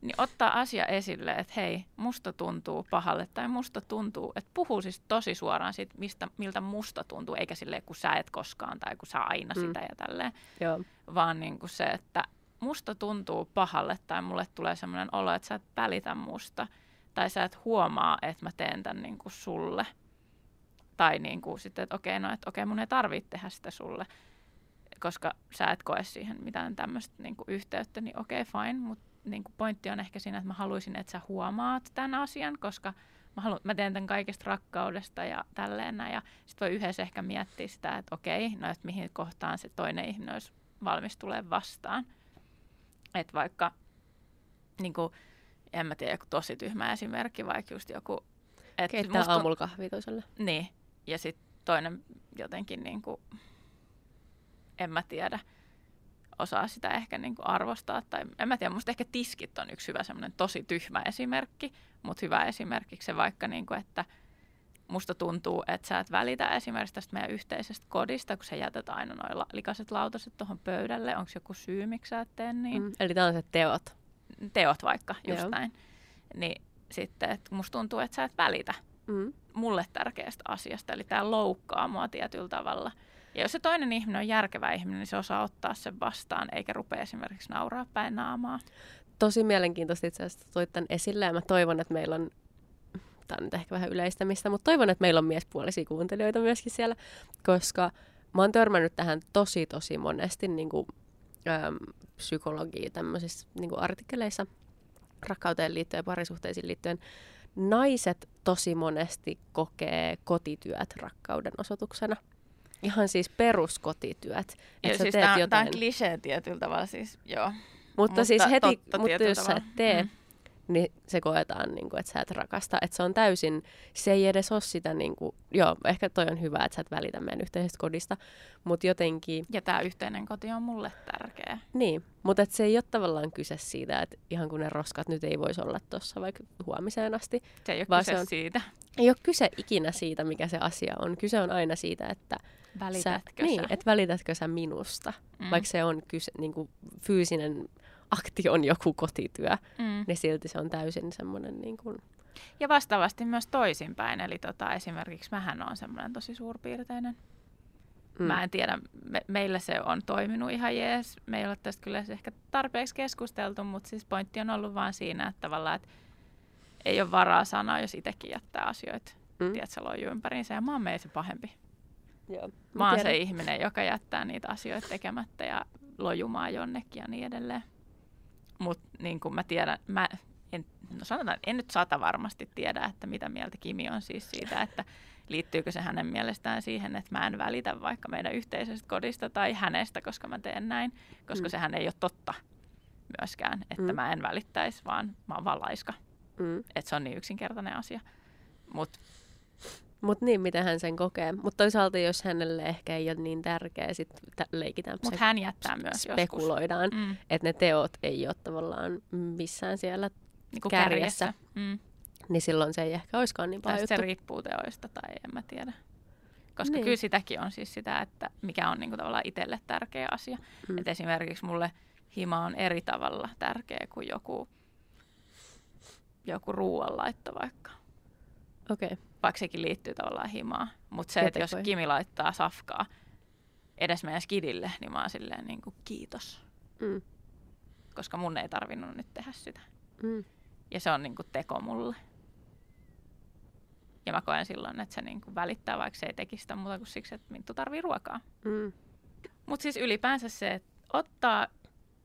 Niin ottaa asia esille, että hei, musta tuntuu pahalle tai musta tuntuu, että puhuu siis tosi suoraan siitä, mistä, miltä musta tuntuu, eikä silleen, kun sä et koskaan tai kun sä aina mm. sitä ja tälleen, Joo. vaan niin kuin se, että musta tuntuu pahalle tai mulle tulee sellainen olo, että sä et välitä musta tai sä et huomaa, että mä teen tämän niin kuin sulle. Tai niin kuin sitten, että okei, no että okei, mun ei tarvitse tehdä sitä sulle, koska sä et koe siihen mitään tämmöistä niin kuin yhteyttä, niin okei, fine, mutta niin kuin pointti on ehkä siinä, että mä haluaisin, että sä huomaat tämän asian, koska mä, haluan, mä teen tämän kaikesta rakkaudesta ja tälleen Ja sitten voi yhdessä ehkä miettiä sitä, että okei, no että mihin kohtaan se toinen ihminen olisi valmis tulee vastaan. Että vaikka, niin kuin, en mä tiedä, joku tosi tyhmä esimerkki, vaikka just joku... Et Keittää musta, aamulla kahvia toiselle. Niin, ja sitten toinen jotenkin niin kuin, en mä tiedä, osaa sitä ehkä niin kuin arvostaa. Tai en mä tiedä, musta ehkä tiskit on yksi hyvä semmoinen tosi tyhmä esimerkki, mutta hyvä esimerkiksi se vaikka, niin kuin, että musta tuntuu, että sä et välitä esimerkiksi tästä meidän yhteisestä kodista, kun sä jätät aina noin likaiset lautaset tuohon pöydälle. Onko joku syy, miksi sä et tee niin? Mm, eli tällaiset teot. Teot vaikka, just Joo. näin. Niin sitten, että musta tuntuu, että sä et välitä mm. mulle tärkeästä asiasta. Eli tämä loukkaa mua tietyllä tavalla – ja jos se toinen ihminen on järkevä ihminen, niin se osaa ottaa sen vastaan, eikä rupea esimerkiksi nauraa päin naamaa. Tosi mielenkiintoista itse asiassa toit tämän esille, ja mä toivon, että meillä on, tämä on nyt ehkä vähän yleistämistä, mutta toivon, että meillä on miespuolisia kuuntelijoita myöskin siellä, koska mä oon törmännyt tähän tosi, tosi monesti niin kuin, äm, psykologia tämmöisissä niin kuin artikkeleissa rakkauteen liittyen ja parisuhteisiin liittyen. Naiset tosi monesti kokee kotityöt rakkauden osoituksena – Ihan siis peruskotityöt. Ja siis tämä, jotain... on klisee tietyllä tavalla siis, joo. Mutta, mutta siis heti, mutta jos sä et tee, mm. niin se koetaan, niin kuin, että sä et rakasta. Että se on täysin, se ei edes ole sitä, niin kuin, joo, ehkä toi on hyvä, että sä et välitä meidän yhteisestä kodista, mutta jotenkin... Ja tämä yhteinen koti on mulle tärkeä. Niin, mutta se ei ole tavallaan kyse siitä, että ihan kun ne roskat nyt ei voisi olla tuossa vaikka huomiseen asti. Se ei ole kyse se on, siitä. Ei ole kyse ikinä siitä, mikä se asia on. Kyse on aina siitä, että Välitätkö sä, Niin, että välitätkö sä minusta, mm. vaikka se on kyse, niin kuin fyysinen akti on joku kotityö, mm. niin silti se on täysin semmoinen niin kuin... Ja vastaavasti myös toisinpäin, eli tota, esimerkiksi mähän on semmoinen tosi suurpiirteinen. Mm. Mä en tiedä, me, meillä se on toiminut ihan jees. Me ei ole tästä kyllä ehkä tarpeeksi keskusteltu, mutta siis pointti on ollut vaan siinä, että tavallaan, että ei ole varaa sanoa, jos itsekin jättää asioita, mm. tiedätkö, lojuu ympäriinsä. Ja mä oon se pahempi. Joo, mä, mä oon se ihminen, joka jättää niitä asioita tekemättä ja lojumaan jonnekin ja niin edelleen. Mutta niin kuin mä tiedän, mä en, no sanotaan, en nyt sata varmasti tiedä, että mitä mieltä Kimi on siis siitä, että liittyykö se hänen mielestään siihen, että mä en välitä vaikka meidän yhteisestä kodista tai hänestä, koska mä teen näin, koska mm. sehän ei ole totta myöskään, että mm. mä en välittäisi, vaan mä oon vaan laiska. Mm. Että se on niin yksinkertainen asia. Mutta mutta niin, miten hän sen kokee. Mutta toisaalta, jos hänelle ehkä ei ole niin tärkeä, sitten leikitään. Mutta hän jättää myös Spekuloidaan, mm. että ne teot ei ole tavallaan missään siellä niin kärjessä. kärjessä. Mm. Niin silloin se ei ehkä olisikaan niin paljon se riippuu teoista tai en mä tiedä. Koska niin. kyllä sitäkin on siis sitä, että mikä on niinku tavallaan itselle tärkeä asia. Mm. Et esimerkiksi mulle hima on eri tavalla tärkeä kuin joku, joku ruoanlaitto vaikka. Okei. Okay vaikka sekin liittyy tavallaan himaan. Mutta se, että jos Kimi laittaa safkaa edes meidän skidille, niin mä oon silleen niin kuin, kiitos. Mm. Koska mun ei tarvinnut nyt tehdä sitä. Mm. Ja se on niin kuin, teko mulle. Ja mä koen silloin, että se niin kuin, välittää, vaikka se ei tekisi sitä muuta kuin siksi, että Minttu tarvii ruokaa. Mm. Mutta siis ylipäänsä se, että ottaa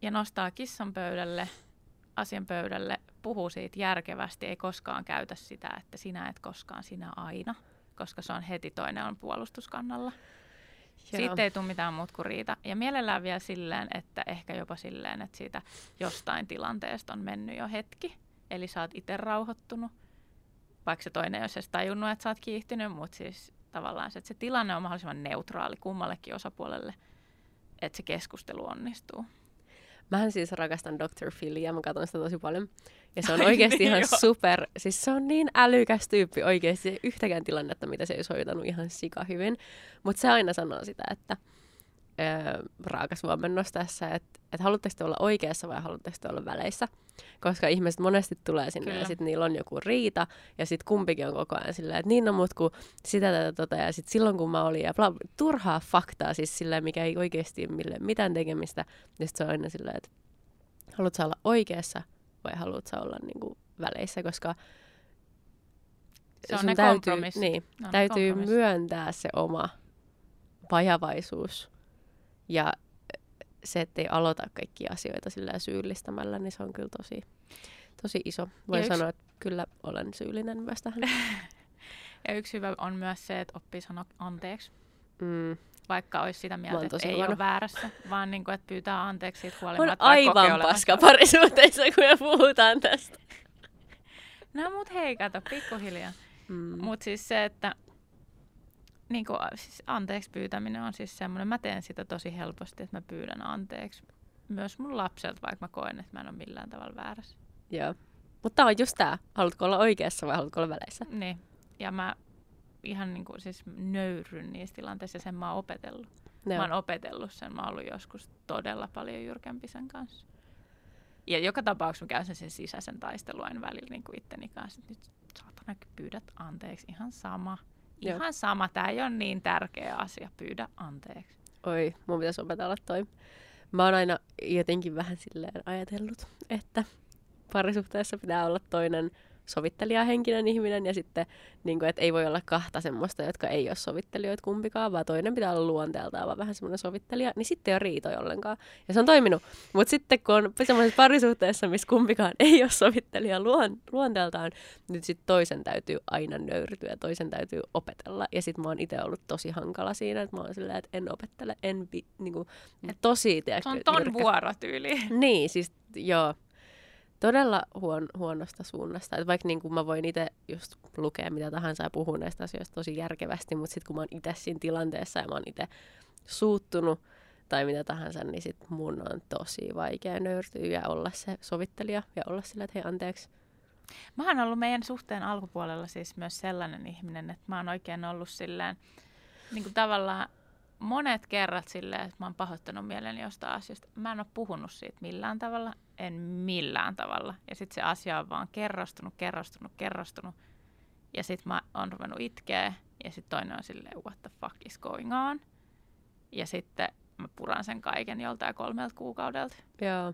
ja nostaa kissan pöydälle, asian pöydälle, puhuu siitä järkevästi, ei koskaan käytä sitä, että sinä et koskaan, sinä aina, koska se on heti toinen on puolustuskannalla. Joo. Siitä ei tule mitään muuta kuin riita. Ja mielellään vielä silleen, että ehkä jopa silleen, että siitä jostain tilanteesta on mennyt jo hetki. Eli sä oot itse rauhoittunut, vaikka se toinen ei ole tajunnut, että sä oot kiihtynyt, mutta siis tavallaan se, että se tilanne on mahdollisimman neutraali kummallekin osapuolelle, että se keskustelu onnistuu. Mähän siis rakastan Dr. Phillyä, mä katson sitä tosi paljon. Ja se on oikeasti niin, ihan joo. super, siis se on niin älykäs tyyppi oikeasti, yhtäkään tilannetta, mitä se ei olisi hoitanut ihan sika hyvin. Mutta se aina sanoo sitä, että äh, raakas valmennos tässä, että et haluatteko te olla oikeassa vai haluatteko te olla väleissä. Koska ihmiset monesti tulee sinne Kyllä. ja sitten niillä on joku riita ja sitten kumpikin on koko ajan silleen, että niin on mut kun sitä tätä tota ja sitten silloin kun mä olin ja bla, turhaa faktaa siis silleen, mikä ei oikeasti mille mitään tekemistä. Ja sitten se on aina silleen, että haluatko olla oikeassa vai haluatko olla niinku väleissä, koska se on ne täytyy, niin, no, täytyy myöntää se oma vajavaisuus ja se, ettei aloita kaikkia asioita sillä syyllistämällä, niin se on kyllä tosi, tosi iso. Voin yksi... sanoa, että kyllä olen syyllinen myös tähän. ja yksi hyvä on myös se, että oppii sanoa anteeksi. Mm. Vaikka olisi sitä mieltä, että ei ole väärässä, vaan niin kuin, että pyytää anteeksi siitä huolimatta. On aivan paska parisuhteissa, kun me puhutaan tästä. No mut hei, kato, pikkuhiljaa. Mm. Mutta siis se, että niin kuin, siis anteeksi pyytäminen on siis semmoinen, mä teen sitä tosi helposti, että mä pyydän anteeksi myös mun lapselta, vaikka mä koen, että mä en ole millään tavalla väärässä. Joo. Mutta on just tää, haluatko olla oikeassa vai haluatko olla väleissä? Niin, ja mä ihan niin kuin, siis nöyryn niissä tilanteissa ja sen mä oon opetellut. Joo. Mä oon opetellut sen, mä oon ollut joskus todella paljon jyrkempi sen kanssa. Ja joka tapauksessa mä käyn sen, sen sisäisen taistelun välillä niin kuin itteni kanssa. Nyt saatana pyydät anteeksi, ihan sama. Ihan Joo. sama, tämä ei ole niin tärkeä asia, pyydä anteeksi. Oi, mun pitäisi opetella toi. Mä oon aina jotenkin vähän silleen ajatellut, että parisuhteessa pitää olla toinen sovittelijahenkinen ihminen ja sitten, niin kuin, että ei voi olla kahta semmoista, jotka ei ole sovittelijoita kumpikaan, vaan toinen pitää olla luonteeltaan vaan vähän semmoinen sovittelija, niin sitten ei ole riitoja ollenkaan. Ja se on toiminut. Mutta sitten kun on semmoisessa parisuhteessa, missä kumpikaan ei ole sovittelija luon, luonteeltaan, niin sitten toisen täytyy aina nöyrtyä ja toisen täytyy opetella. Ja sitten mä oon itse ollut tosi hankala siinä, että mä oon silleen, että en opettele, en vi, niin kuin, tosi, tiedätkö, Se on ton vuorotyyli. Niin, siis joo todella huon, huonosta suunnasta. Et vaikka niin mä voin itse just lukea mitä tahansa ja puhua näistä asioista tosi järkevästi, mutta sitten kun mä oon itse siinä tilanteessa ja mä oon itse suuttunut tai mitä tahansa, niin sit mun on tosi vaikea nöyrtyä ja olla se sovittelija ja olla sillä, että hei anteeksi. Mä oon ollut meidän suhteen alkupuolella siis myös sellainen ihminen, että mä oon oikein ollut silleen, niin kuin tavallaan monet kerrat silleen, että mä oon pahoittanut mieleni jostain asiasta. Mä en ole puhunut siitä millään tavalla, en millään tavalla. Ja sitten se asia on vaan kerrostunut, kerrostunut, kerrostunut. Ja sitten mä oon ruvennut itkeä. Ja sitten toinen on silleen, what the fuck is going on? Ja sitten mä puran sen kaiken joltain kolmelta kuukaudelta. Joo.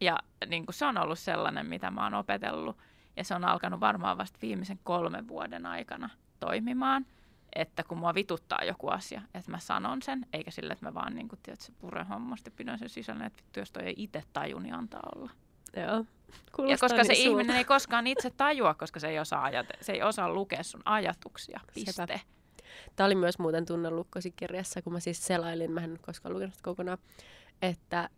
Ja niin se on ollut sellainen, mitä mä oon opetellut. Ja se on alkanut varmaan vasta viimeisen kolmen vuoden aikana toimimaan – että kun mua vituttaa joku asia, että mä sanon sen, eikä sille, että mä vaan niin kuin, tiedät, se puren hommasta pidän sen sisällä, että vittu, jos toi ei itse taju, niin antaa olla. Joo. ja koska niin se sulta. ihminen ei koskaan itse tajua, koska se ei osaa, ajate- se ei osaa lukea sun ajatuksia, piste. Sepä. Tämä oli myös muuten tunnelukkosi kirjassa, kun mä siis selailin, mä en koskaan lukenut kokonaan, että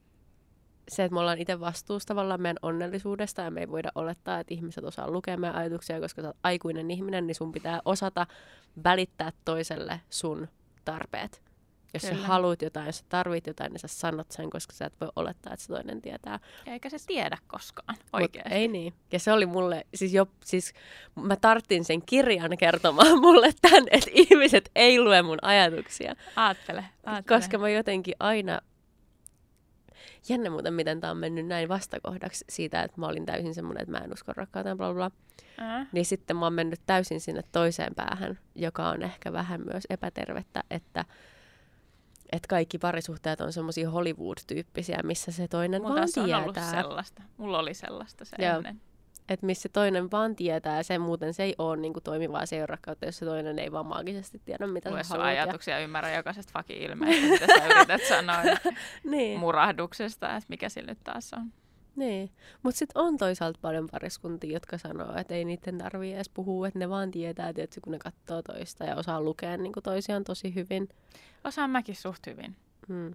se, että me ollaan itse vastuussa tavallaan meidän onnellisuudesta ja me ei voida olettaa, että ihmiset osaa lukea meidän ajatuksia, koska sä oot aikuinen ihminen, niin sun pitää osata välittää toiselle sun tarpeet. Jos Kyllä. sä haluat jotain, jos sä tarvit jotain, niin sä sanot sen, koska sä et voi olettaa, että se toinen tietää. Eikä se tiedä koskaan oikeasti. Mut ei niin. Ja se oli mulle, siis, jo, siis mä tarttin sen kirjan kertomaan mulle tän, että ihmiset ei lue mun ajatuksia. Aattele, aattele. Koska mä jotenkin aina jännä muuten, miten tämä on mennyt näin vastakohdaksi siitä, että mä olin täysin semmoinen, että mä en usko rakkauteen, bla bla. Äh. Niin sitten mä oon mennyt täysin sinne toiseen päähän, joka on ehkä vähän myös epätervettä, että että kaikki parisuhteet on semmoisia Hollywood-tyyppisiä, missä se toinen Mutta vaan tietää. on ollut sellaista. Mulla oli sellaista se Joo. ennen että missä toinen vaan tietää ja se muuten se ei ole niin kuin toimivaa seurakkautta, jos se toinen ei vaan maagisesti tiedä, mitä Lue sä haluat. ajatuksia ja ymmärrä jokaisesta fakin ilmeistä, mitä sä yrität sanoa niin. murahduksesta, että mikä sillä nyt taas on. Niin, mutta sitten on toisaalta paljon pariskuntia, jotka sanoo, että ei niiden tarvitse edes puhua, että ne vaan tietää, tietysti, kun ne katsoo toista ja osaa lukea niin kuin toisiaan tosi hyvin. Osaan mäkin suht hyvin. Hmm.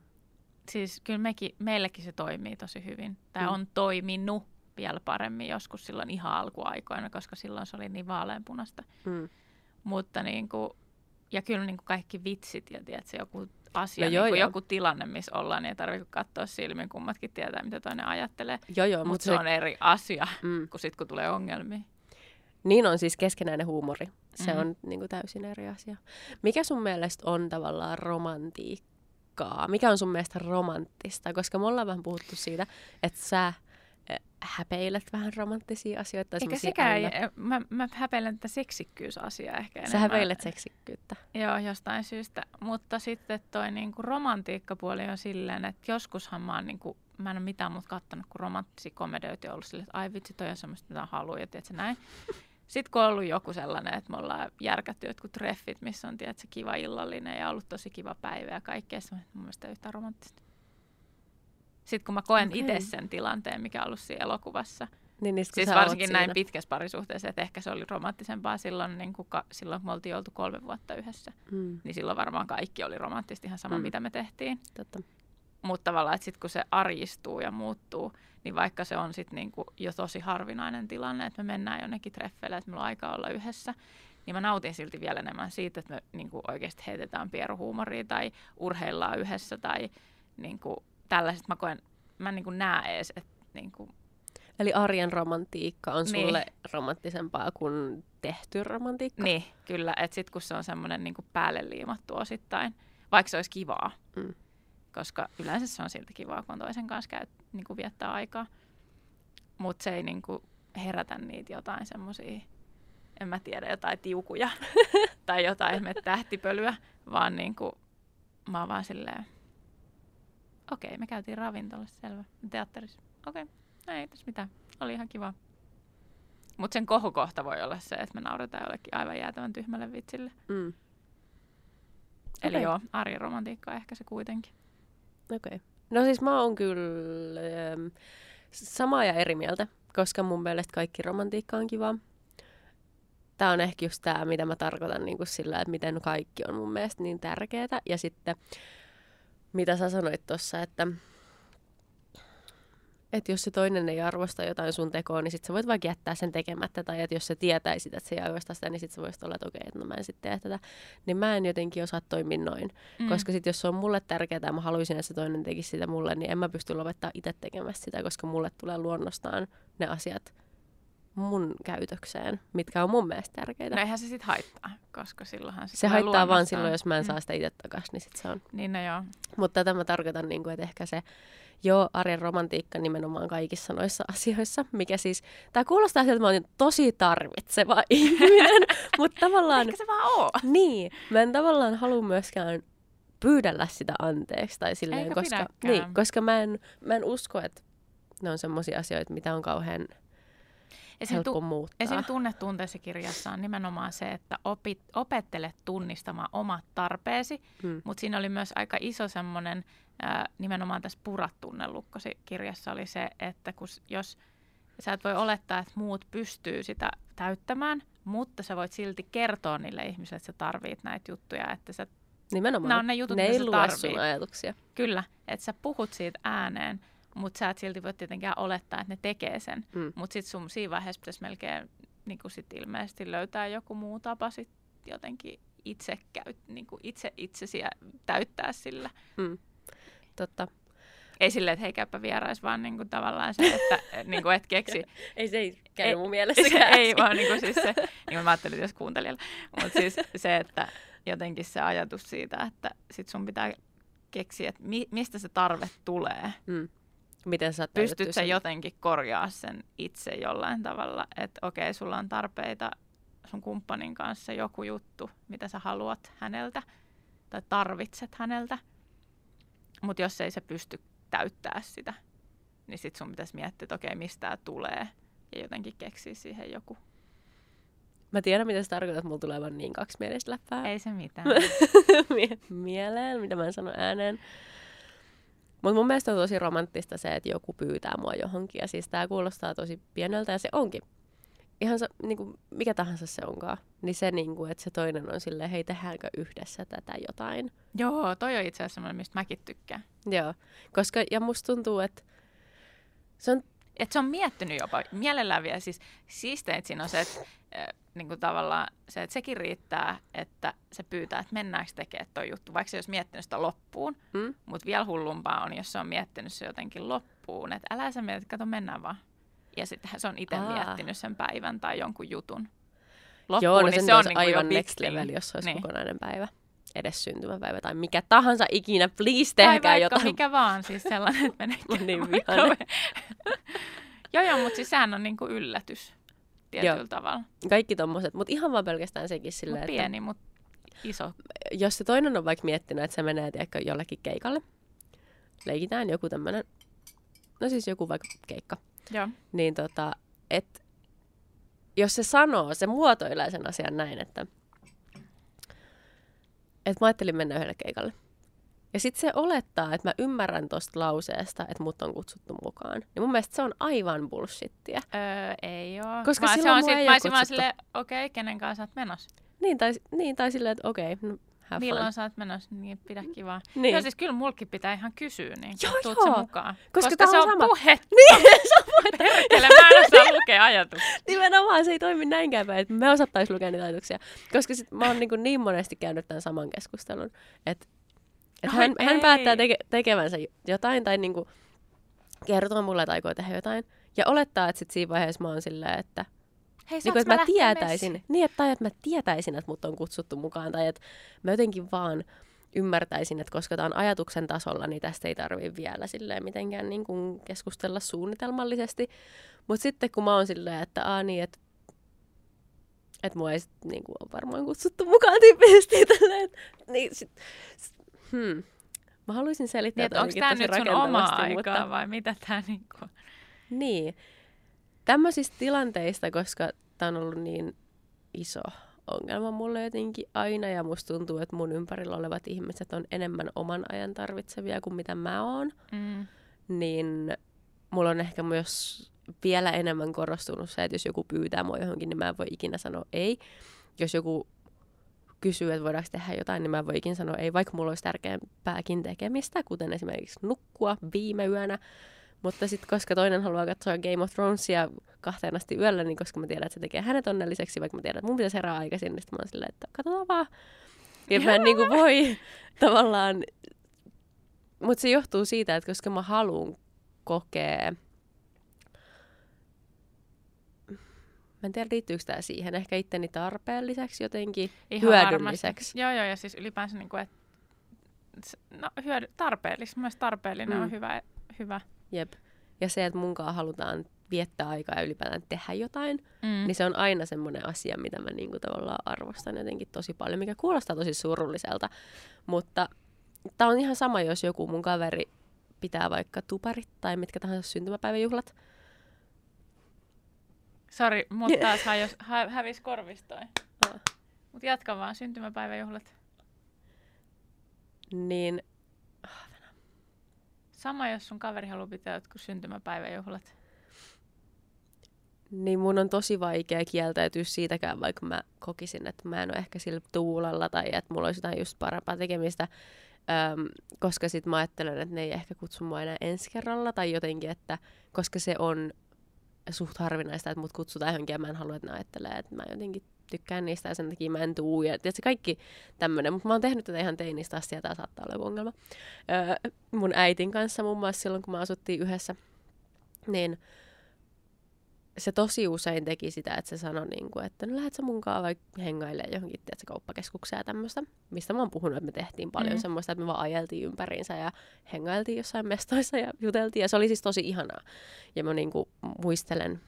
Siis kyllä mekin, meillekin se toimii tosi hyvin. Tämä hmm. on toiminut vielä paremmin joskus silloin ihan alkuaikoina, koska silloin se oli niin vaaleanpunasta. Mm. Mutta niin kuin, ja kyllä niin kuin kaikki vitsit ja tiedätkö, joku asia, no joo, niin kuin joo. joku tilanne, missä ollaan, niin ei tarvitse katsoa silmin, kummatkin tietää, mitä toinen ajattelee. Joo, joo, mutta se, se on eri asia, mm. kuin sitten kun tulee ongelmia. Niin on siis keskenäinen huumori. Se Mhm. on niin kuin täysin eri asia. Mikä sun mielestä on tavallaan romantiikkaa? Mikä on sun mielestä romanttista? Koska me ollaan vähän puhuttu siitä, että sä häpeilet vähän romanttisia asioita. Eikä sekään, ei- mä, mä häpeilen tätä seksikkyysasiaa ehkä Sä enemmän. häpeilet seksikkyyttä. Joo, jostain syystä. Mutta sitten toi niinku romantiikkapuoli on silleen, että joskushan mä oon niinku, mä en ole mitään muuta kattonut kuin romanttisia komedioita ja ollut silleen, että ai vitsi, toi on semmoista, mitä haluaa, ja tiedätkö, näin. Sitten kun on ollut joku sellainen, että me ollaan järkätty jotkut treffit, missä on tiedätkö, kiva illallinen ja ollut tosi kiva päivä ja kaikkea, se on mun mielestä yhtään romanttista. Sitten kun mä koen Okei. itse sen tilanteen, mikä on ollut siinä elokuvassa, Niin, niin kun Siis varsinkin näin pitkässä parisuhteessa, että ehkä se oli romanttisempaa silloin, niin kuin ka- silloin kun me oltiin oltu kolme vuotta yhdessä. Mm, Niin silloin varmaan kaikki oli romanttista ihan sama, Mm. mitä me tehtiin. totta. Mutta tavallaan, että sitten kun se arjistuu ja muuttuu, niin vaikka se on sitten niinku jo tosi harvinainen tilanne, että me mennään jonnekin treffeille, että meillä on aikaa olla yhdessä, niin mä nautin silti vielä enemmän siitä, että me niinku oikeasti heitetään pieruhuumoria tai urheillaan yhdessä tai niinku tällaiset. Mä koen, mä en niinku näe edes, että niinku, Eli arjen romantiikka on Niin. sulle romanttisempaa kuin tehty romantiikka. Niin, kyllä. Että sitten kun se on semmoinen niin päälle liimattu osittain, vaikka se olisi kivaa, Mm. koska yleensä se on silti kivaa, kun toisen kanssa käy, niin kuin viettää aikaa. Mutta se ei niin kuin herätä niitä jotain semmoisia, en mä tiedä, jotain tiukuja tai jotain tähtipölyä, vaan niin kuin, mä oon vaan silleen, okei, okay, me käytiin ravintolassa, selvä, teatterissa, okei, okay, no ei tässä mitään, oli ihan kiva. Mutta sen kohokohta voi olla se, että me nauretaan jollekin aivan jäätävän tyhmälle vitsille. Mm. Eli Okei. joo, arjen romantiikka ehkä se kuitenkin. Okei. Okay. No siis mä oon kyllä ähm, samaa ja eri mieltä, koska mun mielestä kaikki romantiikka on kivaa. Tää on ehkä just tää, mitä mä tarkoitan niin kuin sillä, että miten kaikki on mun mielestä niin tärkeää. Ja sitten, mitä sä sanoit tuossa, että, että jos se toinen ei arvosta jotain sun tekoa, niin sit sä voit vaikka jättää sen tekemättä. Tai että jos sä tietäisit, että se ei arvosta sitä, niin sit sä voisit olla, että okei, että no mä en sitten tee tätä. Niin mä en jotenkin osaa toimia noin. Mm. Koska sitten jos se on mulle tärkeää ja mä haluaisin, että se toinen tekisi sitä mulle, niin en mä pysty lopettaa itse tekemästä sitä, koska mulle tulee luonnostaan ne asiat mun käytökseen, mitkä on mun mielestä tärkeitä. No eihän se sit haittaa, koska silloinhan se se haittaa vaan silloin, jos mä en Mm. saa sitä itse takaisin, niin sit se on. Niin no joo. Mutta tätä mä tarkoitan, niin kuin, että ehkä se joo, arjen romantiikka nimenomaan kaikissa noissa asioissa, mikä siis, tää kuulostaa siltä, että mä oon tosi tarvitseva ihminen, mutta tavallaan, Ehkä se vaan oo. niin, mä en tavallaan halua myöskään pyydellä sitä anteeksi tai silleen, Eikä koska, pidäkään. niin, koska mä en, mä en usko, että ne on semmoisia asioita, mitä on kauhean Esim. helppo Tu- muuttaa. esim. tunnetunteessa kirjassa on nimenomaan se, että opit, opettele tunnistamaan omat tarpeesi, Mm. mutta siinä oli myös aika iso semmoinen, nimenomaan tässä Purat-tunnelukkosi kirjassa oli se, että kun, jos sä et voi olettaa, että muut pystyy sitä täyttämään, mutta sä voit silti kertoa niille ihmisille, että sä tarvit näitä juttuja, että sä Nimenomaan. Nämä on ne jutut, ne mitä ei sä lue tarvit. sun ajatuksia. Kyllä, että sä puhut siitä ääneen, mutta sä et silti voi tietenkään olettaa, että ne tekee sen. Mm. Mutta sitten sun siinä vaiheessa pitäisi melkein niin sit ilmeisesti löytää joku muu tapa sit jotenkin itse, käy, niin itse itsesi täyttää sillä. Mm. Totta. Ei silleen, että hei käypä vierais, vaan niin kuin tavallaan se, että niin kuin et keksi. Ei se ei käy Ei- mun se, mielessäkään. ei vaan niin kuin siis se, niin kuin mä ajattelin, jos kuuntelijalla. Mutta siis se, että jotenkin se ajatus siitä, että sit sun pitää keksiä, että mi, mistä se tarve tulee. Mm. Miten sä pystyt sä sen? jotenkin korjaa sen itse jollain tavalla, että okei, sulla on tarpeita sun kumppanin kanssa joku juttu, mitä sä haluat häneltä tai tarvitset häneltä, mutta jos ei se pysty täyttää sitä, niin sit sun pitäisi miettiä, että okei, mistä tää tulee ja jotenkin keksiä siihen joku. Mä tiedän, mitä sä tarkoitat, mulla tulee vaan niin kaksimielistä läppää Ei se mitään. mie- mieleen, mitä mä en sano ääneen. Mutta mun mielestä on tosi romanttista se, että joku pyytää mua johonkin. Ja siis tää kuulostaa tosi pieneltä ja se onkin. Ihan se, niinku, mikä tahansa se onkaan. Niin se, niinku, että se toinen on silleen, hei tehdäänkö yhdessä tätä jotain. Joo, toi on itse asiassa semmoinen, mistä mäkin tykkään. Joo, koska ja musta tuntuu, että se on, että se on miettinyt jopa mielellään vielä. Siis siisteintä siinä on se, että äh, niin kuin tavallaan se, että sekin riittää, että se pyytää, että mennäänkö tekemään tuo juttu, vaikka se olisi miettinyt sitä loppuun. mm, Mutta vielä hullumpaa on, jos se on miettinyt se jotenkin loppuun. Että älä sä mieti, kato mennään vaan. Ja sitten se on itse miettinyt sen päivän tai jonkun jutun. loppuun, Joo, no niin se on niinku aivan next level, jos olisi Niin. kokonainen päivä. Edes syntymäpäivä tai mikä tahansa ikinä. Please Tai tehkää vaikka jotain. mikä vaan, siis sellainen, että menee niin vihainen. joo, joo, mutta siis sehän on niinku yllätys tietyllä Joo. tavalla. Kaikki tommoset, mutta ihan vaan pelkästään sekin silleen, Mut että pieni, mutta iso. jos se toinen on vaikka miettinyt, että se menee tiedätkö, jollekin keikalle, leikitään joku tämmönen, no siis joku vaikka keikka, Joo. niin tota, et, jos se sanoo, se muotoilee sen asian näin, että et mä ajattelin mennä yhdelle keikalle. Ja sitten se olettaa, että mä ymmärrän tosta lauseesta, että mut on kutsuttu mukaan. Niin mun mielestä se on aivan bullshittiä. Öö, ei oo. Koska Vaan se silloin on mua sit, ei mä vaan silleen, okei, okay, kenen kanssa oot menossa? Niin tai, niin, tai silleen, että okei, no have Milloin fun. sä oot menossa? Niin pidä kivaa. Niin. Joo, siis kyllä mulkin pitää ihan kysyä, niin Joo, tuut joo. mukaan. Koska Koska se on on sama. puhe. Niin, se on Perkele, mä en osaa lukea ajatuksia. Nimenomaan se ei toimi näinkään päin, että me osattaisiin lukea niitä ajatuksia. Koska sit mä oon niin, niin monesti käynyt tämän saman keskustelun, että et Ai hän, hän ei. päättää teke, tekevänsä jotain tai niin kuin kertoo mulle, että aikoo tehdä jotain. Ja olettaa, että sit siinä vaiheessa mä oon silleen, että, Hei, niin kuin, että mä mä tietäisin, messiin? niin, että, tai että mä tietäisin, että mut on kutsuttu mukaan. Tai että mä jotenkin vaan ymmärtäisin, että koska tämä on ajatuksen tasolla, niin tästä ei tarvii vielä silleen mitenkään niin kuin keskustella suunnitelmallisesti. Mutta sitten kun mä oon silleen, että aa niin, että että mua ei sit, niin kuin, ole varmaan kutsuttu mukaan tyyppisesti. Tälleen, että, niin, sit, sit, hmm. Mä haluaisin selittää Niin, että onko tämä nyt sun omaa aikaa mutta- vai mitä tämä niinku... Niin. Tämmöisistä tilanteista, koska tämä on ollut niin iso ongelma mulle jotenkin aina ja musta tuntuu, että mun ympärillä olevat ihmiset on enemmän oman ajan tarvitsevia kuin mitä mä oon, Mm. niin mulla on ehkä myös vielä enemmän korostunut se, että jos joku pyytää mua johonkin, niin mä en voi ikinä sanoa ei. Jos joku kysyy, että voidaanko tehdä jotain, niin mä en voi ikinä sanoa ei, vaikka mulla olisi tärkeämpääkin tekemistä, kuten esimerkiksi nukkua viime yönä. Mutta sitten koska toinen haluaa katsoa Game of Thronesia kahteen asti yöllä, niin koska mä tiedän, että se tekee hänet onnelliseksi, vaikka mä tiedän, että mun pitäisi herää aikaisin, niin mä oon silleen, että katsotaan vaan. Ja mä en niin kuin voi tavallaan... Mutta se johtuu siitä, että koska mä haluan kokea... Mä en tiedä, liittyykö tämä siihen. Ehkä itteni tarpeelliseksi jotenkin, Ihan hyödylliseksi. Varmasti. Joo, joo, ja siis ylipäänsä niin kuin, että no, hyödy- tarpeellis, myös tarpeellinen mm. Mm. on hyvä, hyvä. Jep. Ja se, että munkaan halutaan viettää aikaa ja ylipäätään tehdä jotain, Mm. niin se on aina semmoinen asia, mitä mä niinku tavallaan arvostan jotenkin tosi paljon, mikä kuulostaa tosi surulliselta. Mutta tämä on ihan sama, jos joku mun kaveri pitää vaikka tuparit tai mitkä tahansa syntymäpäiväjuhlat. Sori, mut taas hajos, hä, hävis korvistoi. Ah. Mut jatka vaan, syntymäpäiväjuhlat. Niin Sama, jos sun kaveri haluaa pitää jotkut syntymäpäiväjuhlat. niin mun on tosi vaikea kieltäytyä siitäkään, vaikka mä kokisin, että mä en ole ehkä sillä tuulella tai että mulla olisi jotain just parempaa tekemistä. Öm, koska sit mä ajattelen, että ne ei ehkä kutsu mua enää ensi kerralla tai jotenkin, että koska se on suht harvinaista, että mut kutsutaan johonkin ja mä en halua, että ne ajattelee, että mä jotenkin tykkään niistä ja sen takia mä en tuu. Ja tietysti kaikki tämmöinen, mutta mä oon tehnyt tätä ihan teinistä asti ja tää saattaa olla ongelma. Öö, mun äitin kanssa muun muassa silloin, kun me asuttiin yhdessä, niin se tosi usein teki sitä, että se sanoi, niin kuin, että no lähdet sä munkaan vaikka hengailemaan johonkin tiedätkö, kauppakeskukseen ja tämmöistä. Mistä mä oon puhunut, että me tehtiin paljon mm. semmoista, että me vaan ajeltiin ympäriinsä ja hengailtiin jossain mestoissa ja juteltiin. Ja se oli siis tosi ihanaa. Ja mä niin kuin, muistelen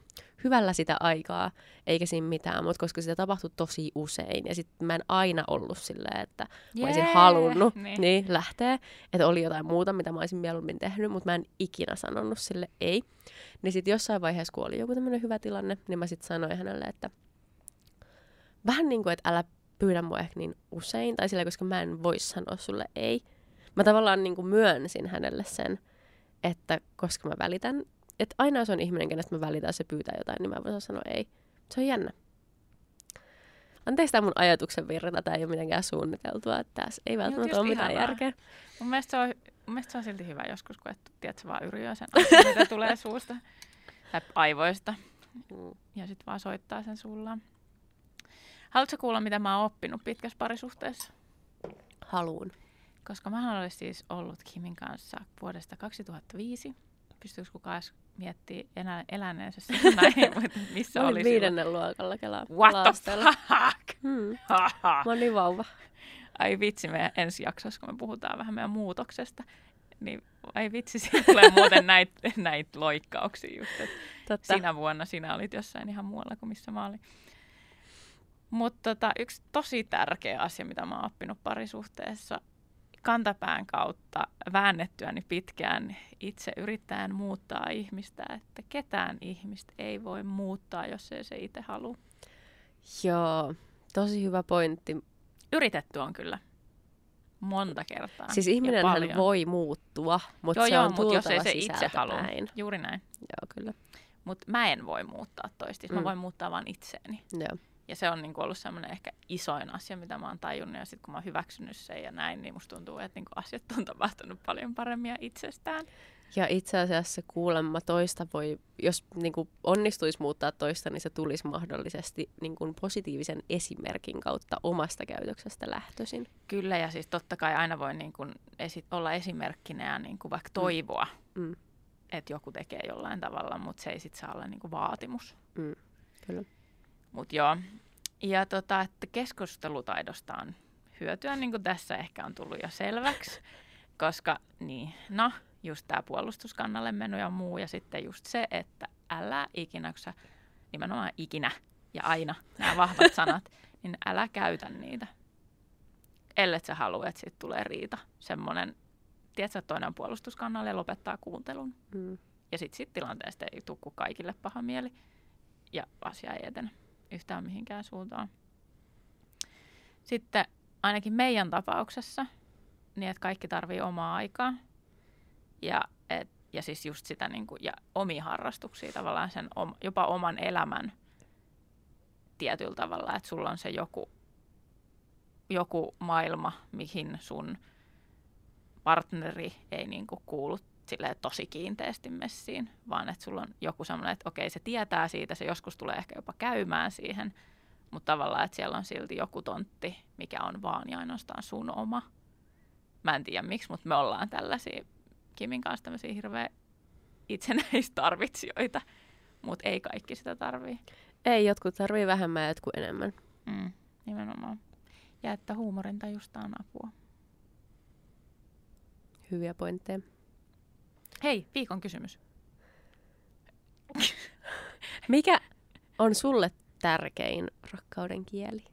hyvällä sitä aikaa, eikä siinä mitään, mutta koska sitä tapahtui tosi usein. Ja sitten mä en aina ollut silleen, että mä olisin Jee! halunnut Niin. niin. lähteä. Että oli jotain muuta, mitä mä olisin mieluummin tehnyt, mutta mä en ikinä sanonut sille ei. Niin sitten jossain vaiheessa, kun oli joku tämmöinen hyvä tilanne, niin mä sitten sanoin hänelle, että vähän niin kuin, että älä pyydä mua ehkä niin usein, tai sillä, koska mä en voi sanoa sulle ei. Mä tavallaan niin kuin myönsin hänelle sen, että koska mä välitän, että aina jos on ihminen, kenestä mä välitän, se pyytää jotain, niin mä voin sanoa ei. Se on jännä. Anteeksi tämä mun ajatuksen virta, tämä ei ole mitenkään suunniteltua, että tässä ei välttämättä ole mitään ihanaa. järkeä. Mun mielestä, se on, mun mielestä se on silti hyvä joskus, kun et, tiedät, sä vaan yriö sen asian, mitä tulee suusta tai aivoista. Mm. Ja sitten vaan soittaa sen sullaan. Haluatko kuulla, mitä mä oon oppinut pitkässä parisuhteessa? Haluun. Koska mä olen siis ollut Kimin kanssa vuodesta 2005. Pystyykö kukaan miettii elä, eläneensä siinä näin, mutta missä oli olin silloin. viidennen luokalla kelaa. What the ala-asteella. fuck? Hmm. Mä olin vauva. Ai vitsi, meidän ensi jaksossa, kun me puhutaan vähän meidän muutoksesta, niin ai vitsi, siinä tulee muuten näitä näit loikkauksia just, että Totta. sinä vuonna sinä olit jossain ihan muualla kuin missä mä olin. Mutta tota, yksi tosi tärkeä asia, mitä mä oon oppinut parisuhteessa kantapään kautta väännettyäni pitkään itse yrittäen muuttaa ihmistä, että ketään ihmistä ei voi muuttaa, jos ei se itse halua. Joo, tosi hyvä pointti. Yritetty on kyllä monta kertaa. Siis ja ihminen paljon. voi muuttua, mutta joo, se joo, on mutta jos ei se itse halua. sisältäpäin. Juuri näin. Joo, kyllä. Mutta mä en voi muuttaa toista, mm. mä voin muuttaa vain itseäni. Joo. Ja se on niinku ollut semmoinen ehkä isoin asia, mitä mä oon tajunnut. Ja sitten kun mä oon hyväksynyt sen ja näin, niin musta tuntuu, että niinku asiat on tapahtunut paljon paremmin ja itsestään. Ja itse asiassa kuulemma toista voi, jos niin kuin onnistuisi muuttaa toista, niin se tulisi mahdollisesti niin kuin positiivisen esimerkin kautta omasta käytöksestä lähtöisin. Kyllä, ja siis totta kai aina voi niinku esi- olla esimerkkinä ja niinku vaikka toivoa, Mm. että joku tekee jollain tavalla, mutta se ei sitten saa olla niinku vaatimus. Mm. Kyllä. Mutta joo, ja tota, että keskustelutaidosta on hyötyä, niin kuin tässä ehkä on tullut jo selväksi, koska niin, no, just tämä puolustuskannalle meno ja muu, ja sitten just se, että älä ikinä, kun sä, nimenomaan ikinä ja aina, nämä vahvat sanat, niin älä käytä niitä. Ellet sä halua, että siitä tulee riita. Semmoinen, tiedätkö, toinen on puolustuskannalle ja lopettaa kuuntelun. Mm. Ja sitten sit tilanteesta ei tule kuin kaikille paha mieli ja asia ei etene yhtään mihinkään suuntaan. Sitten ainakin meidän tapauksessa, niin että kaikki tarvii omaa aikaa ja, et, ja siis just sitä niin kuin, ja omia harrastuksia tavallaan sen om, jopa oman elämän tietyllä tavalla, että sulla on se joku, joku maailma, mihin sun partneri ei niin kuin kuulu silleen tosi kiinteästi messiin, vaan että sulla on joku semmoinen, että okei, se tietää siitä, se joskus tulee ehkä jopa käymään siihen, mutta tavallaan, että siellä on silti joku tontti, mikä on vaan ja ainoastaan sun oma. Mä en tiedä miksi, mutta me ollaan tällaisia Kimin kanssa tämmöisiä hirveä itsenäistarvitsijoita, mutta ei kaikki sitä tarvii. Ei, jotkut tarvii vähemmän ja jotkut enemmän. Mm, nimenomaan. Ja että huumorin tajusta on apua. Hyviä pointteja. Hei, viikon kysymys. Mikä on sulle tärkein rakkauden kieli?